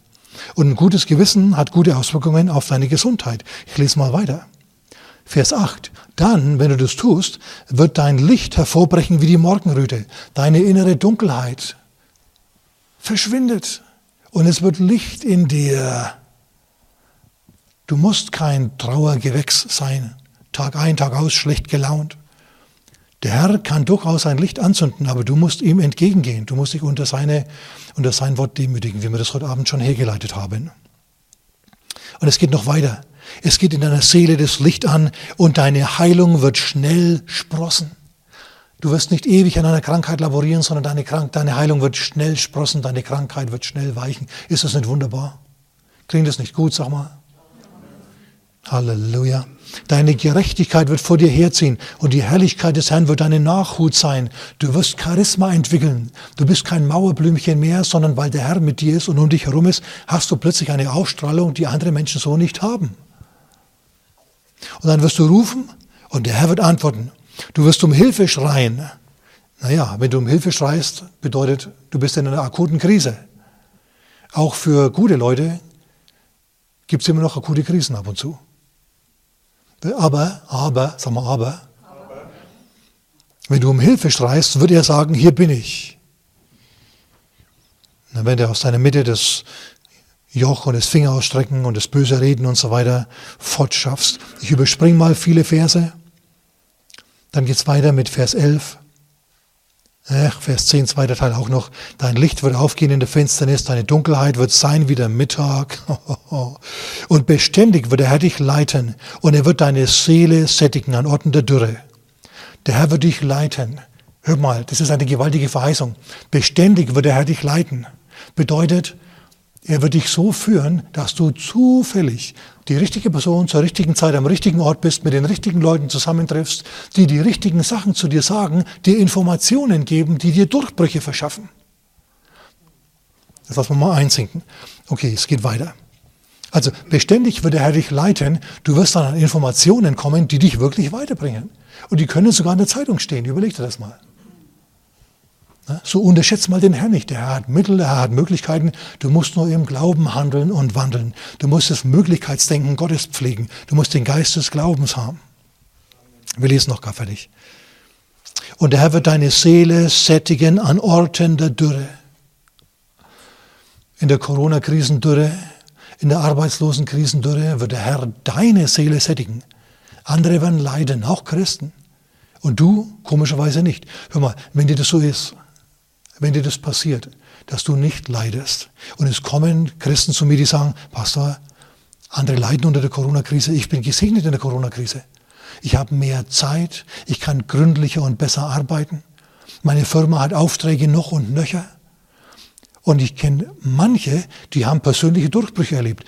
Und ein gutes Gewissen hat gute Auswirkungen auf deine Gesundheit. Ich lese mal weiter. Vers 8. Dann, wenn du das tust, wird dein Licht hervorbrechen wie die Morgenröte. Deine innere Dunkelheit verschwindet und es wird Licht in dir. Du musst kein Trauergewächs sein. Tag ein, Tag aus schlecht gelaunt. Der Herr kann durchaus ein Licht anzünden, aber du musst ihm entgegengehen. Du musst dich unter, seine, unter sein Wort demütigen, wie wir das heute Abend schon hergeleitet haben. Und es geht noch weiter. Es geht in deiner Seele das Licht an und deine Heilung wird schnell sprossen. Du wirst nicht ewig an einer Krankheit laborieren, sondern deine, Krank deine Heilung wird schnell sprossen, deine Krankheit wird schnell weichen. Ist das nicht wunderbar? Klingt das nicht gut, sag mal? Halleluja. Deine Gerechtigkeit wird vor dir herziehen und die Herrlichkeit des Herrn wird deine Nachhut sein. Du wirst Charisma entwickeln. Du bist kein Mauerblümchen mehr, sondern weil der Herr mit dir ist und um dich herum ist, hast du plötzlich eine Ausstrahlung, die andere Menschen so nicht haben. Und dann wirst du rufen und der Herr wird antworten. Du wirst um Hilfe schreien. Naja, wenn du um Hilfe schreist, bedeutet, du bist in einer akuten Krise. Auch für gute Leute gibt es immer noch akute Krisen ab und zu. Aber, aber, sag mal aber. Wenn du um Hilfe schreist, wird er sagen, hier bin ich. Und wenn du aus deiner Mitte das Joch und das Finger ausstrecken und das böse Reden und so weiter fortschaffst. Ich überspringe mal viele Verse. Dann geht es weiter mit Vers 11. Ach, Vers 10, zweiter Teil auch noch. Dein Licht wird aufgehen in der Finsternis, deine Dunkelheit wird sein wie der Mittag. [LAUGHS] Und beständig wird der Herr dich leiten und er wird deine Seele sättigen an Orten der Dürre. Der Herr wird dich leiten. Hör mal, das ist eine gewaltige Verheißung. Beständig wird der Herr dich leiten. Bedeutet, er wird dich so führen, dass du zufällig die richtige Person zur richtigen Zeit am richtigen Ort bist, mit den richtigen Leuten zusammentriffst, die die richtigen Sachen zu dir sagen, dir Informationen geben, die dir Durchbrüche verschaffen. Das lassen wir mal einsinken. Okay, es geht weiter. Also beständig wird der Herr dich leiten. Du wirst dann an Informationen kommen, die dich wirklich weiterbringen. Und die können sogar in der Zeitung stehen. Überleg dir das mal. Ne? So unterschätzt mal den Herrn nicht. Der Herr hat Mittel, er hat Möglichkeiten. Du musst nur im Glauben handeln und wandeln. Du musst das Möglichkeitsdenken Gottes pflegen. Du musst den Geist des Glaubens haben. Wir lesen noch gar fertig. Und der Herr wird deine Seele sättigen an Orten der Dürre. In der Corona-Krisendürre in der arbeitslosen Krisendürre wird der Herr deine Seele sättigen. Andere werden leiden, auch Christen. Und du komischerweise nicht. Hör mal, wenn dir das so ist, wenn dir das passiert, dass du nicht leidest und es kommen Christen zu mir, die sagen, Pastor, andere leiden unter der Corona-Krise, ich bin gesegnet in der Corona-Krise. Ich habe mehr Zeit, ich kann gründlicher und besser arbeiten. Meine Firma hat Aufträge noch und nöcher. Und ich kenne manche, die haben persönliche Durchbrüche erlebt.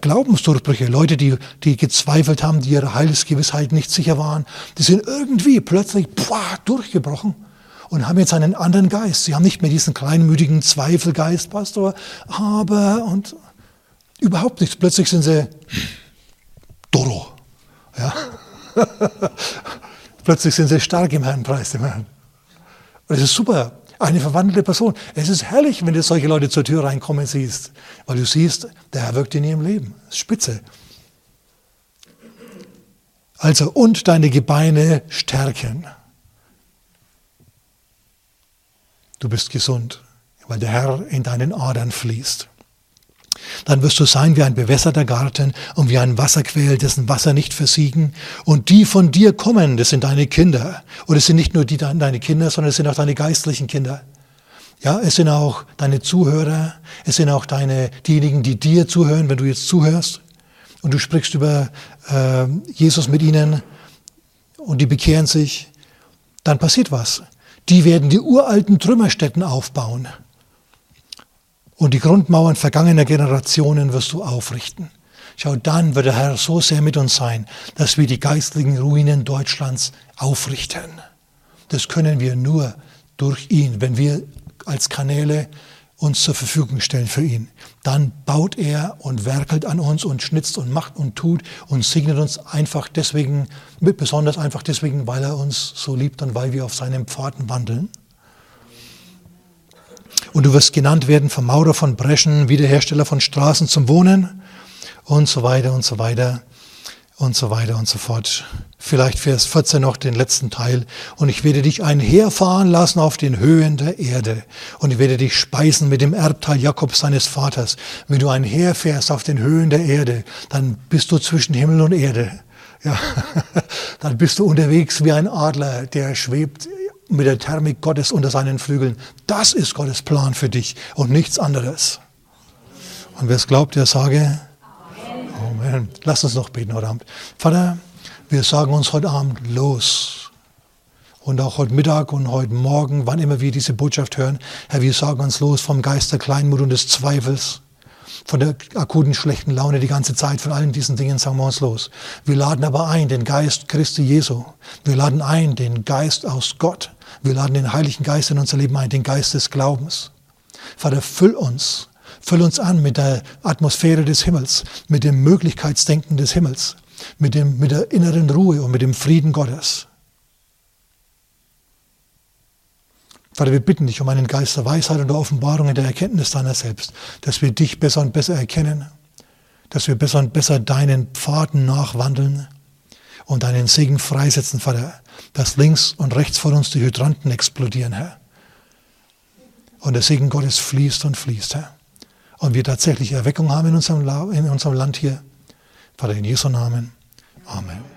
Glaubensdurchbrüche, Leute, die, die gezweifelt haben, die ihrer Heilsgewissheit nicht sicher waren, die sind irgendwie plötzlich boah, durchgebrochen und haben jetzt einen anderen Geist. Sie haben nicht mehr diesen kleinmütigen Zweifelgeist, Pastor, aber und überhaupt nichts. Plötzlich sind sie Doro. Ja? [LAUGHS] Plötzlich sind sie stark im Herrn, preis dem Herrn. Und es ist super. Eine verwandelte Person. Es ist herrlich, wenn du solche Leute zur Tür reinkommen siehst, weil du siehst, der Herr wirkt in ihrem Leben. Spitze. Also, und deine Gebeine stärken. Du bist gesund, weil der Herr in deinen Adern fließt. Dann wirst du sein wie ein bewässerter Garten und wie ein Wasserquell, dessen Wasser nicht versiegen. Und die von dir kommen, das sind deine Kinder. Und es sind nicht nur die, deine Kinder, sondern es sind auch deine geistlichen Kinder. Ja, es sind auch deine Zuhörer, es sind auch deine, diejenigen, die dir zuhören, wenn du jetzt zuhörst und du sprichst über äh, Jesus mit ihnen und die bekehren sich, dann passiert was. Die werden die uralten Trümmerstätten aufbauen und die Grundmauern vergangener Generationen wirst du aufrichten. Schau, dann wird der Herr so sehr mit uns sein, dass wir die geistlichen Ruinen Deutschlands aufrichten. Das können wir nur durch ihn, wenn wir als Kanäle uns zur Verfügung stellen für ihn. Dann baut er und werkelt an uns und schnitzt und macht und tut und segnet uns einfach deswegen, besonders einfach deswegen, weil er uns so liebt und weil wir auf seinen Pfaden wandeln. Und du wirst genannt werden vom Maurer von Breschen, Wiederhersteller von Straßen zum Wohnen und so weiter und so weiter und so weiter und so fort. Vielleicht Vers 14 noch den letzten Teil. Und ich werde dich einherfahren lassen auf den Höhen der Erde. Und ich werde dich speisen mit dem Erbteil Jakobs seines Vaters. Wenn du einherfährst auf den Höhen der Erde, dann bist du zwischen Himmel und Erde. Ja, [LAUGHS] dann bist du unterwegs wie ein Adler, der schwebt mit der Thermik Gottes unter seinen Flügeln. Das ist Gottes Plan für dich und nichts anderes. Und wer es glaubt, der sage Amen. Amen. Lass uns noch beten heute Abend. Vater, wir sagen uns heute Abend los. Und auch heute Mittag und heute Morgen, wann immer wir diese Botschaft hören, Herr, wir sagen uns los vom Geist der Kleinmut und des Zweifels von der akuten schlechten Laune die ganze Zeit, von allen diesen Dingen sagen wir uns los. Wir laden aber ein den Geist Christi Jesu. Wir laden ein den Geist aus Gott. Wir laden den Heiligen Geist in unser Leben ein, den Geist des Glaubens. Vater, füll uns. Füll uns an mit der Atmosphäre des Himmels, mit dem Möglichkeitsdenken des Himmels, mit, dem, mit der inneren Ruhe und mit dem Frieden Gottes. Vater, wir bitten dich um einen Geist der Weisheit und der Offenbarung in der Erkenntnis deiner selbst, dass wir dich besser und besser erkennen, dass wir besser und besser deinen Pfaden nachwandeln und deinen Segen freisetzen, Vater, dass links und rechts vor uns die Hydranten explodieren, Herr. Und der Segen Gottes fließt und fließt, Herr. Und wir tatsächlich Erweckung haben in unserem, in unserem Land hier. Vater, in Jesu Namen. Amen.